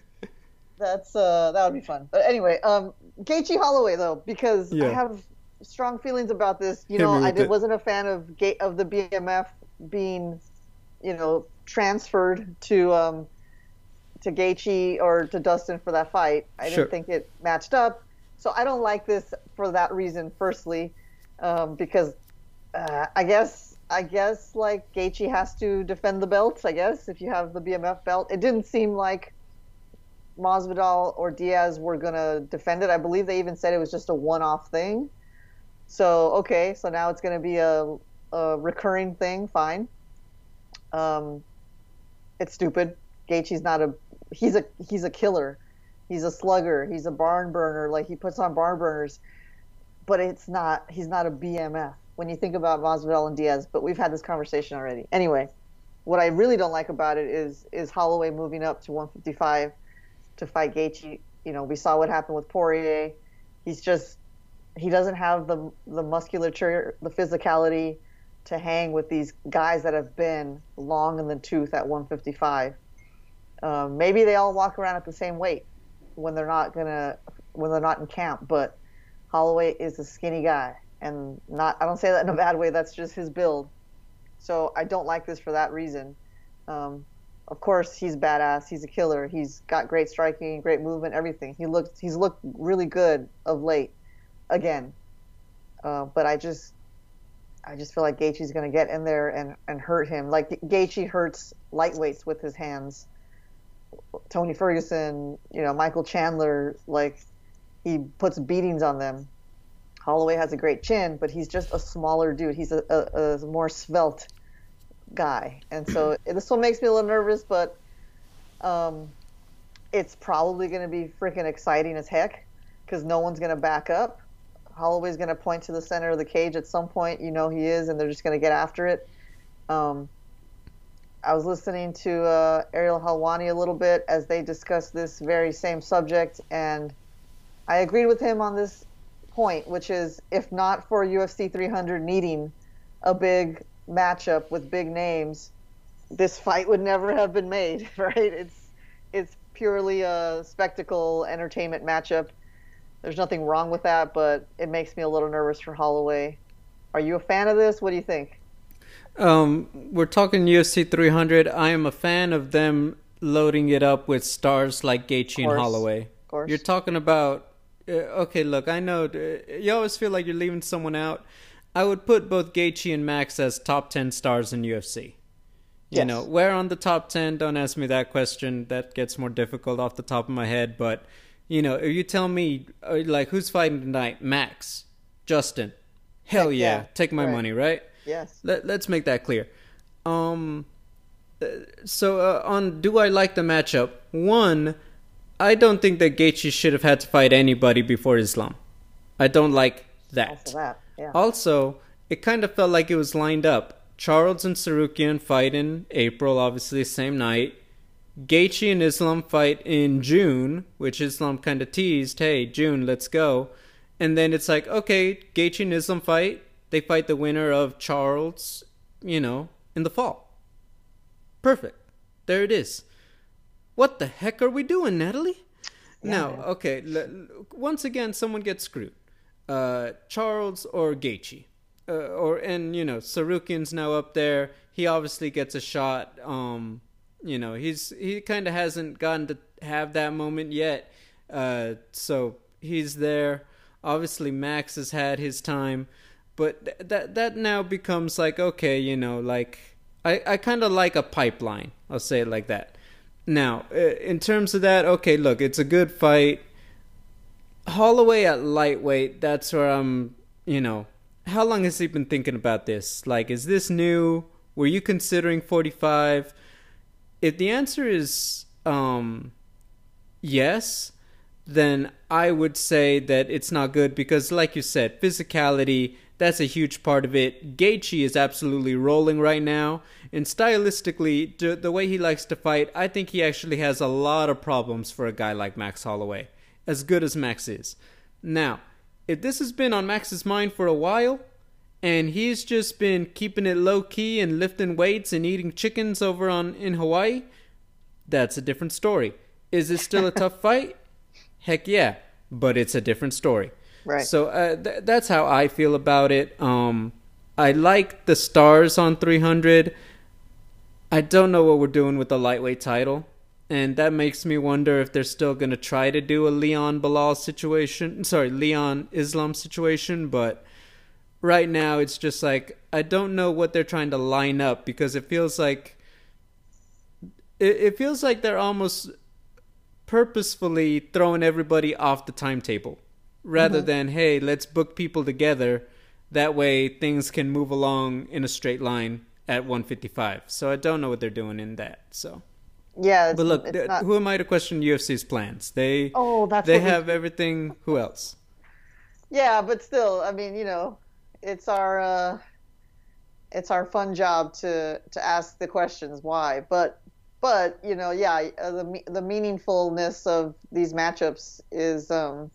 that's uh that would be fun. But anyway, um Gaethje Holloway though because yeah. I have strong feelings about this. You Hit know, I did, wasn't a fan of Gate of the BMF being, you know, transferred to um to Gaethje or to Dustin for that fight. I didn't think it matched up. So I don't like this for that reason. Firstly, um, because uh, I guess I guess like Gaethje has to defend the belt. I guess if you have the BMF belt, it didn't seem like Masvidal or Diaz were gonna defend it. I believe they even said it was just a one-off thing. So okay, so now it's gonna be a, a recurring thing. Fine. Um, it's stupid. Gaethje's not a he's a he's a killer. He's a slugger. He's a barn burner. Like he puts on barn burners, but it's not. He's not a BMF when you think about Masvidal and Diaz. But we've had this conversation already. Anyway, what I really don't like about it is is Holloway moving up to 155 to fight Gaethje. You know, we saw what happened with Poirier. He's just he doesn't have the the musculature, the physicality to hang with these guys that have been long in the tooth at 155. Um, maybe they all walk around at the same weight when they're not gonna when they're not in camp. But Holloway is a skinny guy, and not I don't say that in a bad way. That's just his build. So I don't like this for that reason. Um, of course he's badass. He's a killer. He's got great striking, great movement, everything. He looks he's looked really good of late, again. Uh, but I just I just feel like Gaethje's going to get in there and, and hurt him. Like Gaethje hurts lightweights with his hands. Tony Ferguson, you know, Michael Chandler, like he puts beatings on them. Holloway has a great chin, but he's just a smaller dude. He's a, a, a more svelte guy, and so this one makes me a little nervous, but um, it's probably going to be freaking exciting as heck because no one's going to back up. Holloway's going to point to the center of the cage at some point. You know he is, and they're just going to get after it. Um, I was listening to uh, Ariel Helwani a little bit as they discussed this very same subject, and I agreed with him on this point, which is if not for UFC 300 needing a big matchup with big names, this fight would never have been made, right? It's it's purely a spectacle entertainment matchup. There's nothing wrong with that, but it makes me a little nervous for Holloway. Are you a fan of this? What do you think? Um, we're talking UFC 300. I am a fan of them loading it up with stars like Gaethje and Holloway. Of course. You're talking about. Uh, okay, look, I know uh, you always feel like you're leaving someone out. I would put both Gaethje and Max as top 10 stars in UFC. You Yes. know, where on the top 10? Don't ask me that question. That gets more difficult off the top of my head. But, you know, if you tell me, uh, like, who's fighting tonight? Max, Justin. Hell yeah. yeah. Take my Right. money, right? yes. Let, let's make that clear. Um, uh, so uh, on do I like the matchup? One, I don't think that Gaethje should have had to fight anybody before Islam. I don't like that. Also that. Yeah. Also, it kind of felt like it was lined up. Charles and Tsarukyan fight in April, obviously same night. Gaethje and Islam fight in June, which Islam kind of teased, "Hey, June, let's go." And then it's like, okay, Gaethje and Islam fight. They fight the winner of Charles, you know, in the fall. Perfect. There it is. What the heck are we doing, Natalie? now, man. okay, l- l- once again, someone gets screwed. Uh, Charles or Gaethje, uh, or and you know, Tsarukyan's now up there. He obviously gets a shot. Um, you know, he's he kind of hasn't gotten to have that moment yet. Uh, so he's there. Obviously, Max has had his time, but th- that that now becomes like okay, you know, like I I kind of like a pipeline. I'll say it like that. Now, in terms of that, okay, look, it's a good fight. Holloway at lightweight, that's where I'm, you know, how long has he been thinking about this? Like, is this new? Were you considering 45? If the answer is um, yes, then I would say that it's not good because, like you said, physicality, that's a huge part of it. Gaethje is absolutely rolling right now. And stylistically, the, the way he likes to fight, I think he actually has a lot of problems for a guy like Max Holloway, as good as Max is. Now, if this has been on Max's mind for a while, and he's just been keeping it low key and lifting weights and eating chickens over on in Hawaii, that's a different story. Is it still a tough fight? Heck yeah, but it's a different story. Right. So uh, th- that's how I feel about it. Um, I like the stars on 300. I don't know what we're doing with the lightweight title, and that makes me wonder if they're still going to try to do a Leon Belal situation. Sorry, Leon Islam situation, but right now it's just like I don't know what they're trying to line up because it feels like it, it feels like they're almost purposefully throwing everybody off the timetable rather mm-hmm. than hey let's book people together. That way things can move along in a straight line at 155 so i don't know what they're doing in that so. Yeah. But look th- not, who am i to question ufc's plans? They Oh, that's they what we- have everything. Who else? Yeah, but still, I mean, you know, it's our uh, it's our fun job to to ask the questions why. But but you know, yeah, uh, the the meaningfulness of these matchups is um,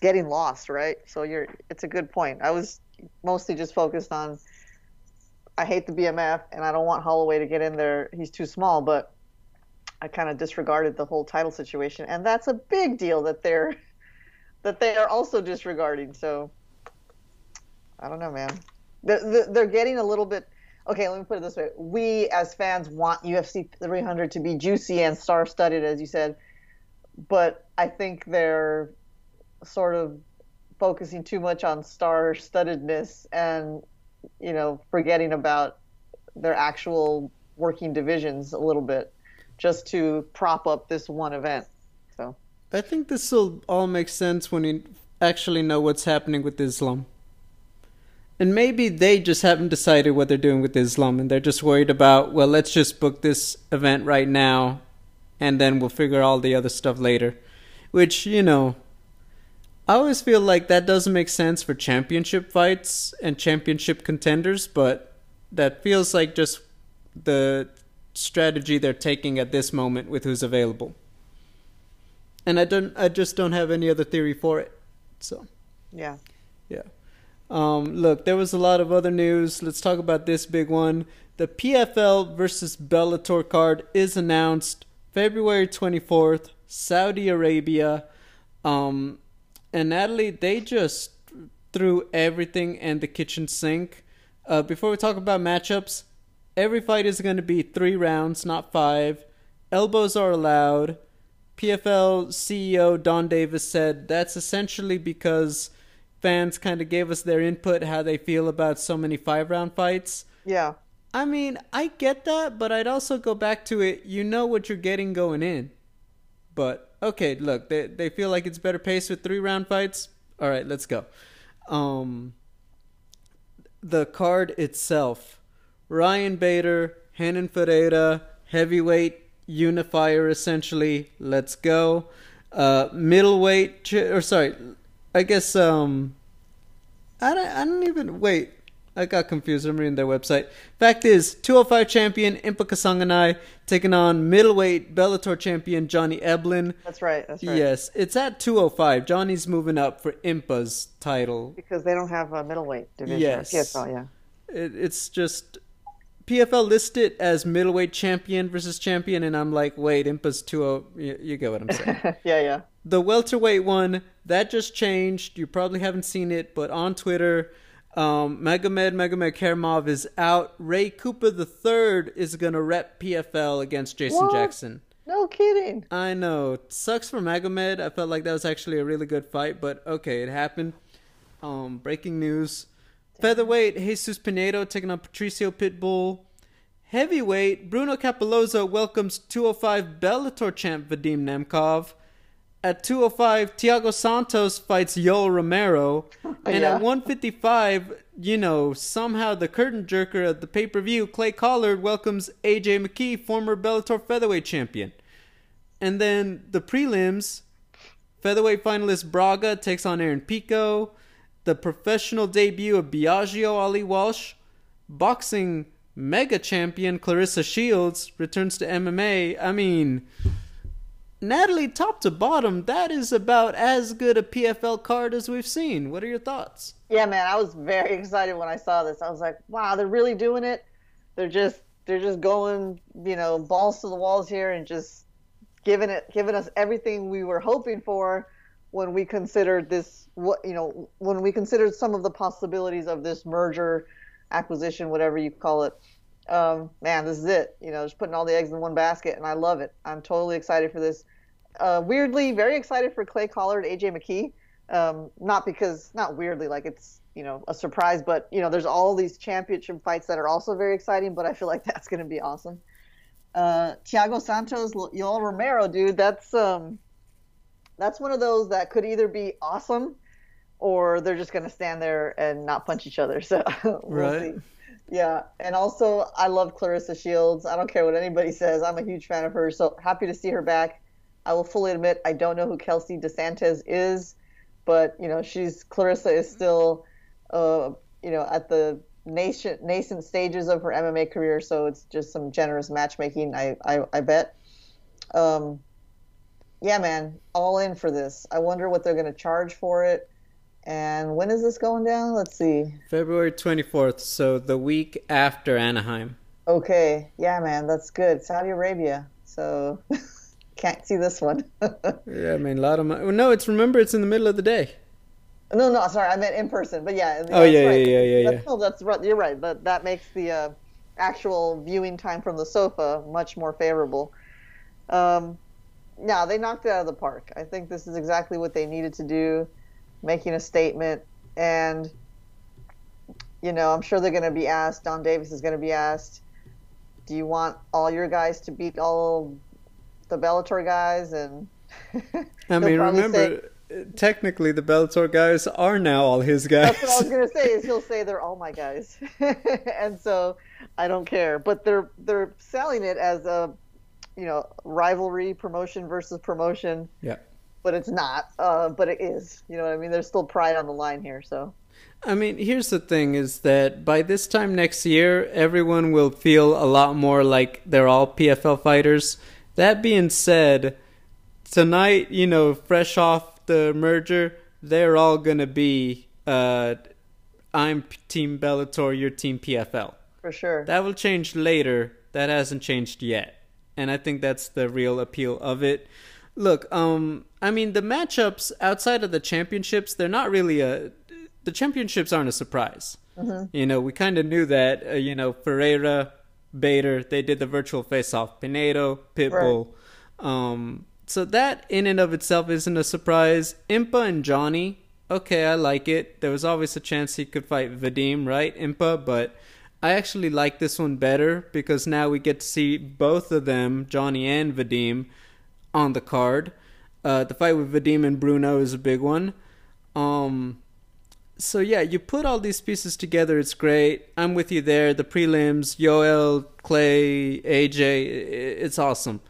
getting lost, right? So you're it's a good point. I was mostly just focused on. I hate the BMF, and I don't want Holloway to get in there. He's too small, but I kind of disregarded the whole title situation, and that's a big deal that they're that they are also disregarding. So I don't know, man. They're, they're- getting a little bit. Okay, let me put it this way: we as fans want UFC 300 to be juicy and star-studded, as you said, but I think they're sort of focusing too much on star-studdedness and you know forgetting about their actual working divisions a little bit, just to prop up this one event. So. i think this will all make sense when you actually know what's happening with islam and maybe they just haven't decided what they're doing with Islam and they're just worried about, well, let's just book this event right now and then we'll figure all the other stuff later. Which, you know, I always feel like that doesn't make sense for championship fights and championship contenders, but that feels like just the strategy they're taking at this moment with who's available. And I don't I just don't have any other theory for it. So Yeah. yeah. Um, look, there was a lot of other news. Let's talk about this big one. The PFL versus Bellator card is announced February 24th, Saudi Arabia. Um, and Natalie, they just threw everything in the kitchen sink. Uh, before we talk about matchups, every fight is going to be three rounds, not five. Elbows are allowed. PFL CEO Donn Davis said that's essentially because fans kind of gave us their input how they feel about so many five round fights. Yeah. I mean, I get that, but I'd also go back to it. You know what you're getting going in. But okay, look, they they feel like it's better paced with three round fights. All right, let's go. Um, the card itself: Ryan Bader, Renan Ferreira, heavyweight unifier, essentially. Let's go. Uh, middleweight, or sorry, I guess um, I don't, I don't even wait. I got confused. I'm reading their website. Fact is, 205 champion Impa Kasanganay taking on middleweight Bellator champion Johnny Eblin. That's right. That's right. Yes, it's at 205. Johnny's moving up for Impa's title. Because they don't have a middleweight division. Yes. PFL, yeah. It, it's just PFL listed as middleweight champion versus champion, and I'm like, wait, Impa's 20. You, you get what I'm saying. yeah, yeah. the welterweight one that just changed. You probably haven't seen it, but on Twitter, um, Magomed Magomedkerimov is out. Ray Cooper the third is gonna rep PFL against Jason What? Jackson. No kidding. I know, sucks for Magomed. I felt like that was actually a really good fight, but okay, it happened. Um, breaking news: featherweight Jesus Pinedo taking on Patricio Pitbull. Heavyweight Bruno Cappelozza welcomes 205 Bellator champ Vadim Nemkov. At 205, Thiago Santos fights Yoel Romero. And Yeah. at 155, you know, somehow the curtain jerker at the pay per view, Clay Collard, welcomes AJ McKee, former Bellator featherweight champion. And then the prelims, featherweight finalist Braga takes on Aaron Pico. The professional debut of Biagio Ali Walsh. Boxing mega champion Claressa Shields returns to MMA. I mean, Natalie, top to bottom, that is about as good a PFL card as we've seen. What are your thoughts? Yeah, man, I was very excited when I saw this. I was like, wow, they're really doing it. They're just they're just going, you know, balls to the walls here and just giving it giving us everything we were hoping for when we considered this what you know, when we considered some of the possibilities of this merger, acquisition, whatever you call it. Um, man, this is it. You know, just putting all the eggs in one basket, and I love it. I'm totally excited for this. Uh, weirdly, very excited for Clay Collard, AJ McKee. Um, not because, not weirdly, like it's you know a surprise, but you know there's all these championship fights that are also very exciting. But I feel like that's going to be awesome. Uh, Thiago Santos, Yoel Romero, dude, that's um, that's one of those that could either be awesome or they're just going to stand there and not punch each other. So we'll Right. see. Yeah, and also I love Claressa Shields. I don't care what anybody says. I'm a huge fan of her, So happy to see her back. I will fully admit I don't know who Kelsey DeSantis is, but you know she's Claressa is still, uh, you know, at the nascent nascent stages of her MMA career. So it's just some generous matchmaking. I I, I bet. Um, yeah, man, all in for this. I wonder what they're going to charge for it. And when is this going down? Let's see. February 24th, so the week after Anaheim. Okay, yeah, man, that's good. Saudi Arabia. So can't see this one. Yeah, I mean, a lot of money. No, it's remember, it's in the middle of the day. no, no, sorry, I meant in person. But yeah. Oh, yeah, right. yeah, yeah, yeah, That's, no, that's right. You're right. That that makes the uh, actual viewing time from the sofa much more favorable. Um, they knocked it out of the park. I think this is exactly what they needed to do, making a statement. And, you know, I'm sure they're going to be asked, Donn Davis is going to be asked, do you want all your guys to beat all the Bellator guys? And I mean, remember, uh technically, the Bellator guys are now all his guys. That's what I was gonna say. Is he'll say they're all my guys, and so I don't care. But they're they're selling it as a, you know, rivalry promotion versus promotion. Yeah. But it's not. Uh, but it is. You know what I mean? There's still pride on the line here. So I mean, here's the thing is that by this time next year, everyone will feel a lot more like they're all PFL fighters. That being said, tonight, you know, fresh off the merger, they're all going to be uh I'm team Bellator, you're team PFL. for sure. That will change later. That hasn't changed yet. And I think that's the real appeal of it. Look, um I mean the matchups outside of the championships, they're not really a the championships aren't a surprise. You know, we kind of knew that. Uh, you know, Ferreira, Bader, they did the virtual face-off. Pinedo, Pitbull. Um, so that in and of itself isn't a surprise. Impa and Johnny, okay, I like it. There was always a chance he could fight Vadim, right, Impa? But I actually like this one better because now we get to see both of them, Johnny and Vadim, on the card. Uh, the fight with Vadim and Bruno is a big one. Um, so yeah, you put all these pieces together, it's great. I'm with you there. The prelims, Yoel, Clay, AJ, it's awesome.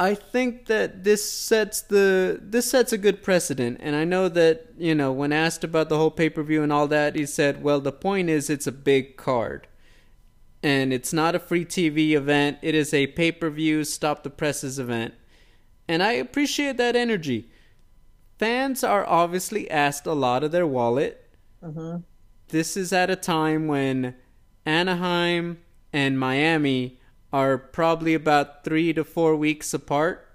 I think that this sets the this sets a good precedent, and I know that you know when asked about the whole pay per view and all that, he said, "Well, the point is it's a big card, and it's not a free TV event. It is a pay per view stop the presses event." And I appreciate that energy. Fans are obviously asked a lot of their wallet. Mm-hmm. This is at a time when Anaheim and Miami are probably about three to four weeks apart.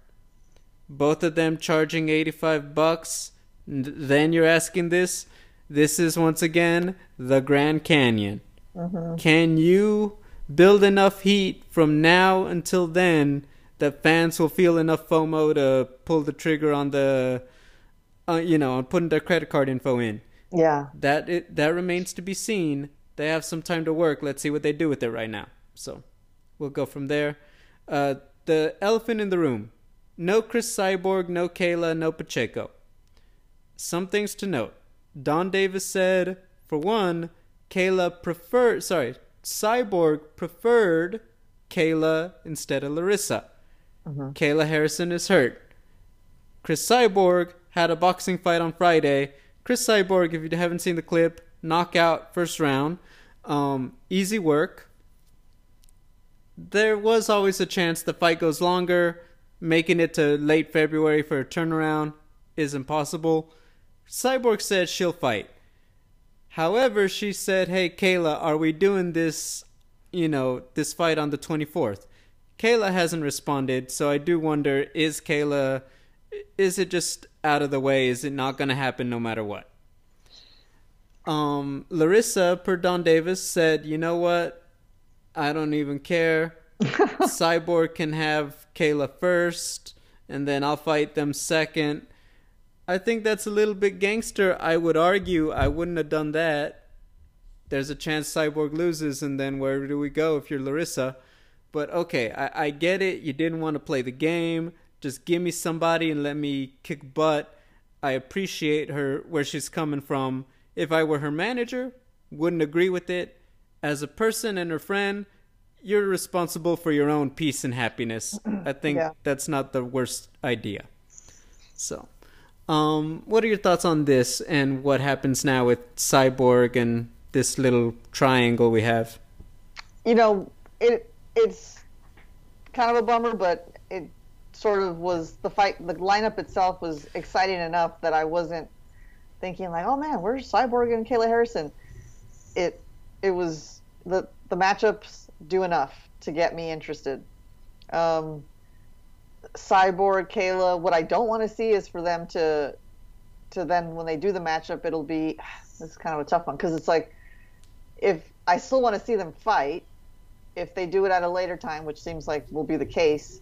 Both of them charging 85 bucks. Then you're asking this. This is once again the Grand Canyon. Mm-hmm. Can you build enough heat from now until then that fans will feel enough FOMO to pull the trigger on the, uh, you know, on putting their credit card info in? Yeah. That it that remains to be seen. They have some time to work. Let's see what they do with it right now. So we'll go from there. Uh, the elephant in the room. No Cris Cyborg, no Kayla, no Pacheco. Some things to note. Donn Davis said, for one, Kayla preferred, sorry, Cyborg preferred Kayla instead of Larissa. Kayla Harrison is hurt. Cris Cyborg had a boxing fight on Friday. Cris Cyborg, if you haven't seen the clip, knockout first round. Um, easy work there was always a chance the fight goes longer. Making it to late February for a turnaround is impossible. Cyborg said she'll fight. However, she said, "Hey Kayla, are we doing this, you know, this fight on the 24th?" Kayla hasn't responded, so I do wonder is Kayla is it just out of the way? Is it not going to happen no matter what? Um, Larissa, per Donn Davis, said, "You know what? I don't even care. Cyborg can have Kayla first, and then I'll fight them second. I think that's a little bit gangster. I would argue I wouldn't have done that. There's a chance Cyborg loses, and then where do we go if you're Larissa? But okay, I, I get it. You didn't want to play the game. Just give me somebody and let me kick butt. I appreciate her where she's coming from. If I were her manager, wouldn't agree with it. As a person and her friend, you're responsible for your own peace and happiness. I think Yeah. that's not the worst idea. So, um, what are your thoughts on this and what happens now with Cyborg and this little triangle we have? you know, it it's kind of a bummer, but it sort of was the fight. The lineup itself was exciting enough that I wasn't thinking like, oh man, where's Cyborg and Kayla Harrison? It it was the the matchups do enough to get me interested. Um, Cyborg, Kayla. What I don't want to see is for them to to then when they do the matchup, it'll be this is kind of a tough one because it's like if I still want to see them fight, if they do it at a later time, which seems like will be the case,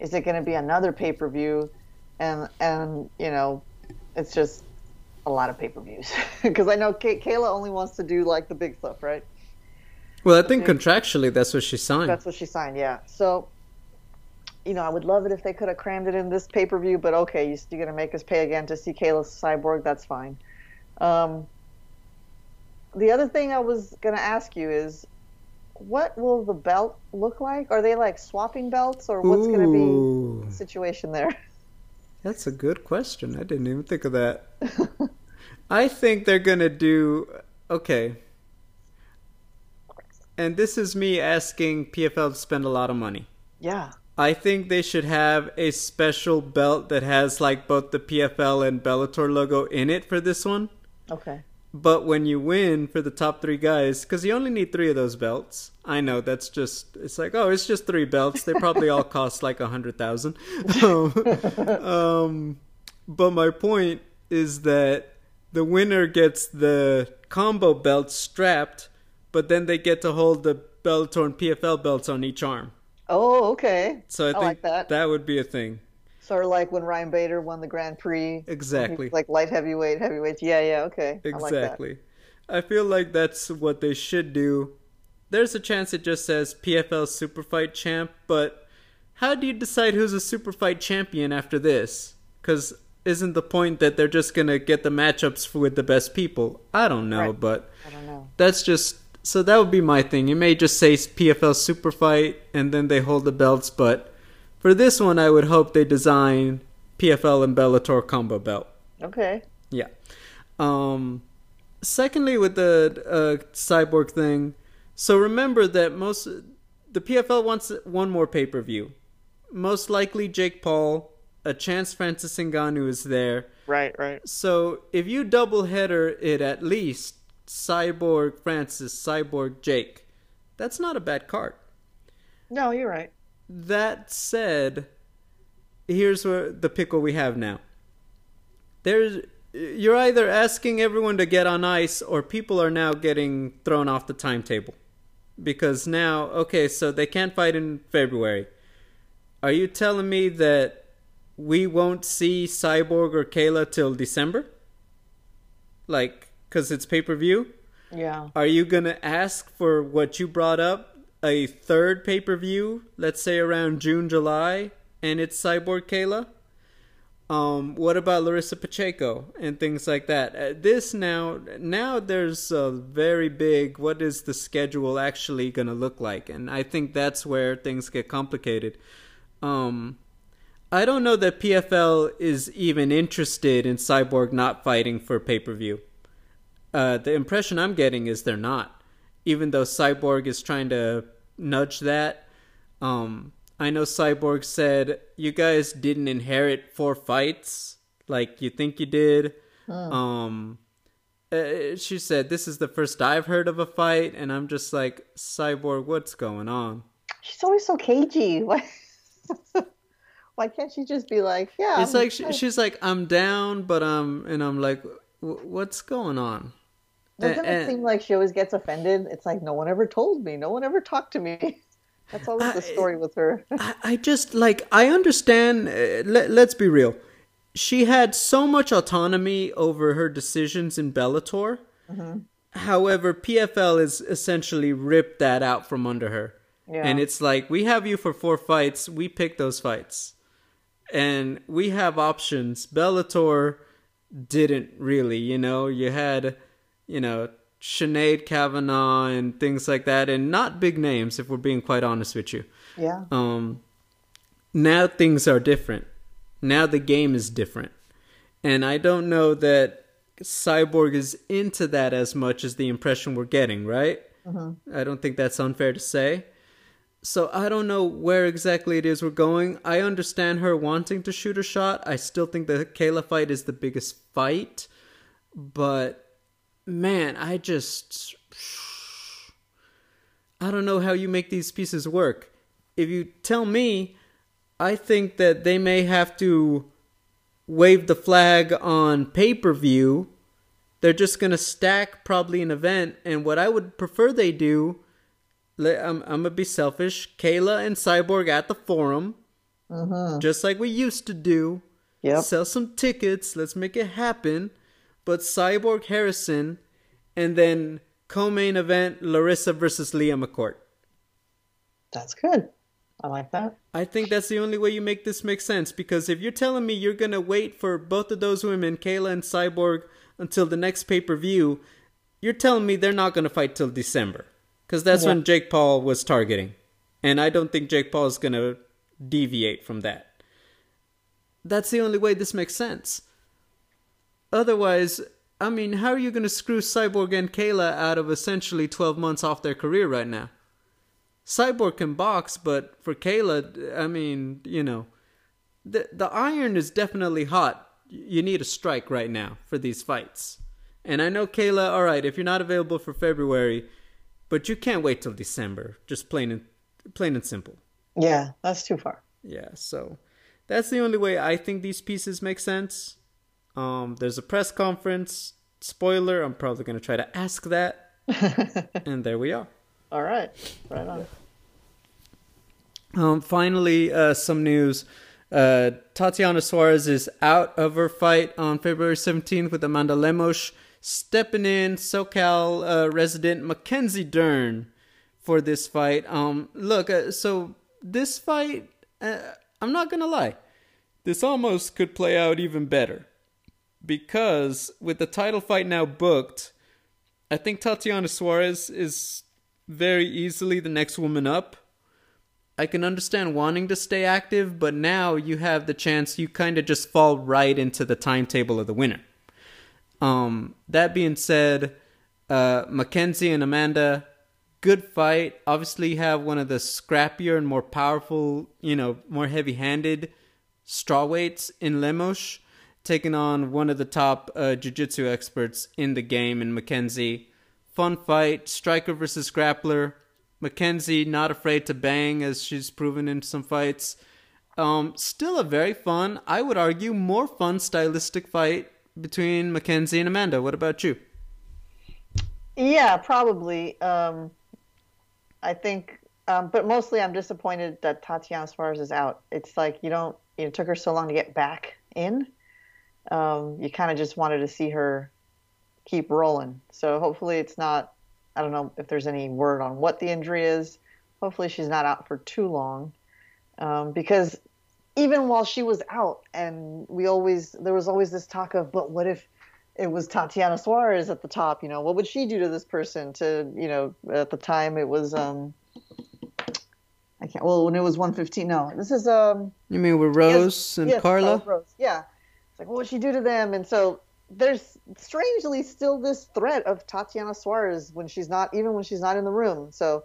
is it going to be another pay per view? And and you know, it's just a lot of pay per views because I know Kay- Kayla only wants to do like the big stuff, right? Well, I think contractually that's what she signed. That's what she signed, yeah. So, you know, I would love it if they could have crammed it in this pay per view, but okay, you're still going to make us pay again to see Kayla Cyborg. That's fine. Um, the other thing I was going to ask you is what will the belt look like? Are they like swapping belts or what's going to be the situation there? That's a good question. I didn't even think of that. I think they're going to do. Okay. And this is me asking PFL to spend a lot of money. yeah. I think they should have a special belt that has like both the PFL and Bellator logo in it for this one. Okay. But when you win for the top three guys, because you only need three of those belts. I know that's just it's like oh it's just three belts. They probably all cost like a hundred thousand. Um, but my point is that the winner gets the combo belt strapped, but then they get to hold the Bellator and PFL belts on each arm. Oh, okay. So I, I think like that. that would be a thing. Sort of like when Ryan Bader won the Grand Prix. Exactly. Like light heavyweight, heavyweight. Yeah, yeah, okay. I like that. Exactly. I feel like that's what they should do. There's a chance it just says PFL Super Fight Champ, but how do you decide who's a Super Fight champion after this? Because isn't the point that they're just gonna get the matchups with the best people? I don't know, Right. but I don't know. that's just so that would be my thing. It may just say PFL Super Fight and then they hold the belts, but for this one, I would hope they design PFL and Bellator combo belt. Okay. Yeah. Um, secondly, with the uh, cyborg thing, so remember that most the PFL wants one more pay per view. Most likely, Jake Paul, a chance Francis Ngannou is there. Right, right. So if you double header it at least Cyborg Francis, Cyborg Jake, that's not a bad card. No, you're right. That said, here's where the pickle we have now. There's you're either asking everyone to get on ice or people are now getting thrown off the timetable. Because now, okay, so they can't fight in February. Are you telling me that we won't see Cyborg or Kayla till December? Like, because it's pay per view? Yeah. Are you gonna ask for what you brought up, a third pay per view, let's say around June, July, and it's Cyborg Kayla? Um, what about Larissa Pacheco and things like that? Uh, this now, now there's a very big. What is the schedule actually gonna look like? And I think that's where things get complicated. Um, I don't know that PFL is even interested in Cyborg not fighting for pay per view. Uh, the impression I'm getting is they're not, even though Cyborg is trying to nudge that. Um, I know Cyborg said you guys didn't inherit four fights like you think you did. Um, uh, she said this is the first I've heard of a fight, and I'm just like Cyborg, what's going on? She's always so cagey. Why? Why can't she just be like, yeah? It's I'm- like she, she's like I'm down, but um, and I'm like, "Wh- what's going on? Doesn't and- it seem like she always gets offended? It's like no one ever told me. No one ever talked to me. That's always the story with her. I, I just like I understand. Uh, let, let's be real. She had so much autonomy over her decisions in Bellator. However, PFL has essentially ripped that out from under her, Yeah. and it's like we have you for four fights. We pick those fights, and we have options. Bellator didn't really. You know, you had, you know. Sinead Kavanagh and things like that, and not big names, if we're being quite honest with you. Yeah. um now things are different. Now the game is different. And i don't know that cyborg is into that as much as the impression we're getting right? I don't think that's unfair to say. So i don't know where exactly it is we're going. I understand her wanting to shoot a shot. I still think the kayla fight is the biggest fight. But man i just I don't know how you make these pieces work. If you tell me, I think that they may have to wave the flag on pay per view. They're just going to stack probably an event. And what I would prefer they do, I'm, I'm going to be selfish Kayla and Cyborg at the forum, mm-hmm. just like we used to do. Yep. Sell some tickets. Let's make it happen. But Cyborg Harrison, and then co-main event Larissa versus Leah McCourt. That's good. I like that. I think that's the only way you make this make sense because if you're telling me you're gonna wait for both of those women, Kayla and Cyborg, until the next pay per view, you're telling me they're not gonna fight till December because that's Yeah. when Jake Paul was targeting, and I don't think Jake Paul is gonna deviate from that. That's the only way this makes sense. Otherwise, I mean, how are you gonna screw Cyborg and Kayla out of essentially 12 months off their career right now? Cyborg can box, but for Kayla, I mean, you know, the the iron is definitely hot. You need a strike right now for these fights. And I know Kayla, all right, if you're not available for February, but you can't wait till December. Just plain and plain and simple. Yeah, that's too far. Yeah, so that's the only way I think these pieces make sense. Um, there's a press conference. spoiler. I'm probably gonna try to ask that, and there we are. All right, right on. Um, finally, uh, some news. Uh, Tatiana Suarez is out of her fight on February 17th with Amanda Lemos, stepping in SoCal uh, resident Mackenzie Dern for this fight. Um, look, uh, so this fight, uh, I'm not gonna lie, this almost could play out even better because with the title fight now booked, I think Tatiana Suarez is very easily the next woman up. I can understand wanting to stay active, but now you have the chance you kind of just fall right into the timetable of the winner. Um, that being said, uh, Mackenzie and Amanda, good fight. Obviously, have one of the scrappier and more powerful, you know, more heavy-handed strawweights in Lemos, taking on one of the top uh, jiu-jitsu experts in the game in Mackenzie. Fun fight, striker versus grappler. Mackenzie not afraid to bang as she's proven in some fights. Um, still a very fun, I would argue, more fun stylistic fight between Mackenzie and Amanda. What about you? Yeah, probably. Um, I think, um, but mostly I'm disappointed that Tatiana Suarez is out. It's like you don't, it took her so long to get back in. Um, you kind of just wanted to see her keep rolling. So hopefully it's not. I don't know if there's any word on what the injury is. Hopefully she's not out for too long, um, because even while she was out, and we always there was always this talk of, but what if it was Tatiana Suarez at the top? You know, what would she do to this person? To you know, at the time it was um, I can't. Well, when it was 115, no, this is um. You mean with Rose and yes, Carla? Rose, yeah. It's like, what would she do to them? And so there's strangely still this threat of Tatiana Suarez when she's not, even when she's not in the room. So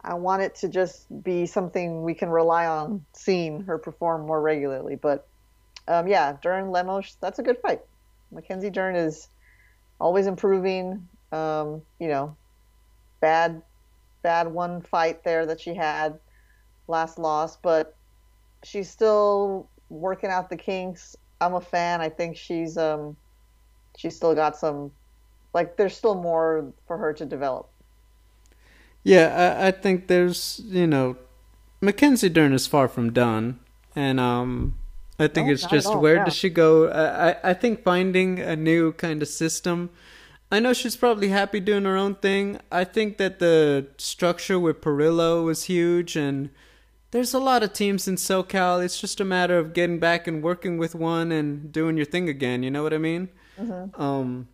I want it to just be something we can rely on seeing her perform more regularly. But um, yeah, Dern Lemos, that's a good fight. Mackenzie Dern is always improving. Um, you know, bad, bad one fight there that she had last loss, but she's still working out the kinks. I'm a fan. I think she's um, she's still got some, like there's still more for her to develop. Yeah, I, I think there's you know, Mackenzie Dern is far from done, and um, I think No, it's just all, where yeah. does she go? I, I I think finding a new kind of system. I know she's probably happy doing her own thing. I think that the structure with Parillo was huge, and there's a lot of teams in SoCal. It's just a matter of getting back and working with one and doing your thing again. You know what I mean? Um,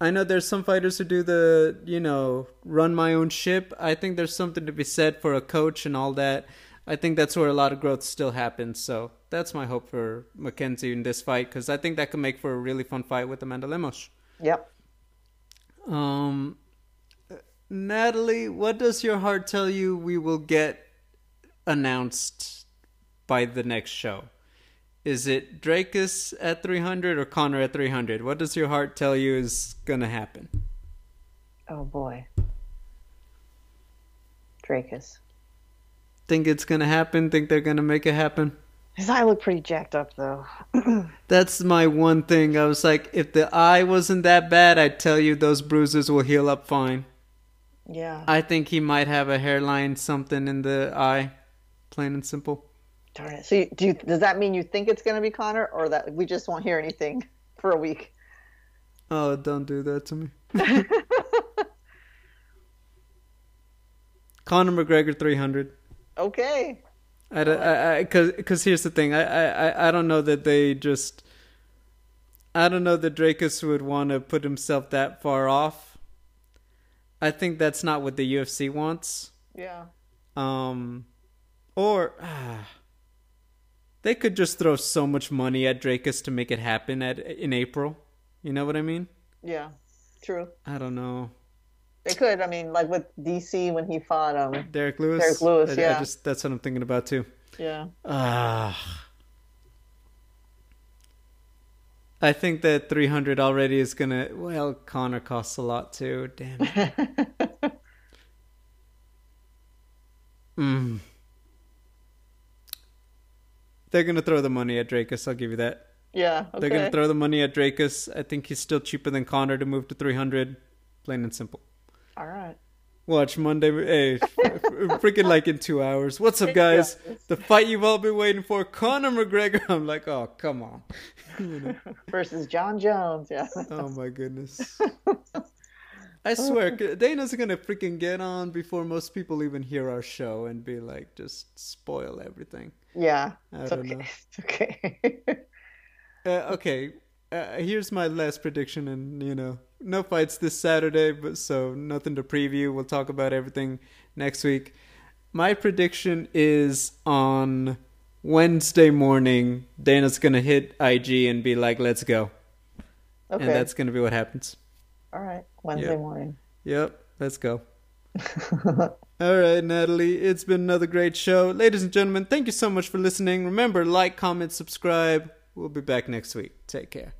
I know there's some fighters who do the, you know, run my own ship. I think there's something to be said for a coach and all that. I think that's where a lot of growth still happens. So that's my hope for Mackenzie in this fight because I think that could make for a really fun fight with Amanda Lemos. Yep. Um, Natalie, what does your heart tell you we will get announced by the next show? Is it Dricus at 300 or Conor at 300? What does your heart tell you is going to happen? Oh boy. Dricus. Think it's going to happen? Think they're going to make it happen? His eye looked pretty jacked up though. That's my one thing. I was like, if the eye wasn't that bad, I'd tell you those bruises will heal up fine. Yeah. I think he might have a hairline, something in the eye, plain and simple. Darn it. So you, do you, does that mean you think it's going to be Conor or that we just won't hear anything for a week? Oh, don't do that to me. Conor McGregor 300. Okay. I, I, I, cause, cause here's the thing. I, I, I- I don't know that they just. I don't know that Dricus would want to put himself that far off. I think that's not what the UFC wants. Yeah. Um, or ah, they could just throw so much money at Dricus to make it happen at in April. You know what I mean? Yeah. True. I don't know. They could. I mean, like with DC when he fought um. Derrick Lewis. Derrick Lewis, I- I yeah. just that's what I'm thinking about too. Yeah. Ah. I think that 300 already is gonna. Well, Conor costs a lot too. Damn it. mm. They're gonna throw the money at Dricus. I'll give you that. Yeah. Okay. They're gonna throw the money at Dricus. I think he's still cheaper than Conor to move to 300. Plain and simple. All right. Watch Monday. Hey, eh, freaking like in two hours. What's up, guys? The fight you've all been waiting for, Conor McGregor. I'm like, oh, come on. Versus Jon Jones. Yeah. Oh my goodness. I swear, Dana's gonna freaking get on before most people even hear our show and be like, just spoil everything. Yeah. It's okay. know. It's okay. Uh, okay, uh, here's my last prediction, and you know, no fights this Saturday, but so nothing to preview. We'll talk about everything next week. My prediction is on Wednesday morning. Dana's gonna hit IG and be like, "Let's go," okay. and that's gonna be what happens. All right. Wednesday Yeah. morning. Yep, let's go. All right, Natalie, it's been another great show. Ladies and gentlemen, thank you so much for listening. Remember, like, comment, subscribe. We'll be back next week. Take care.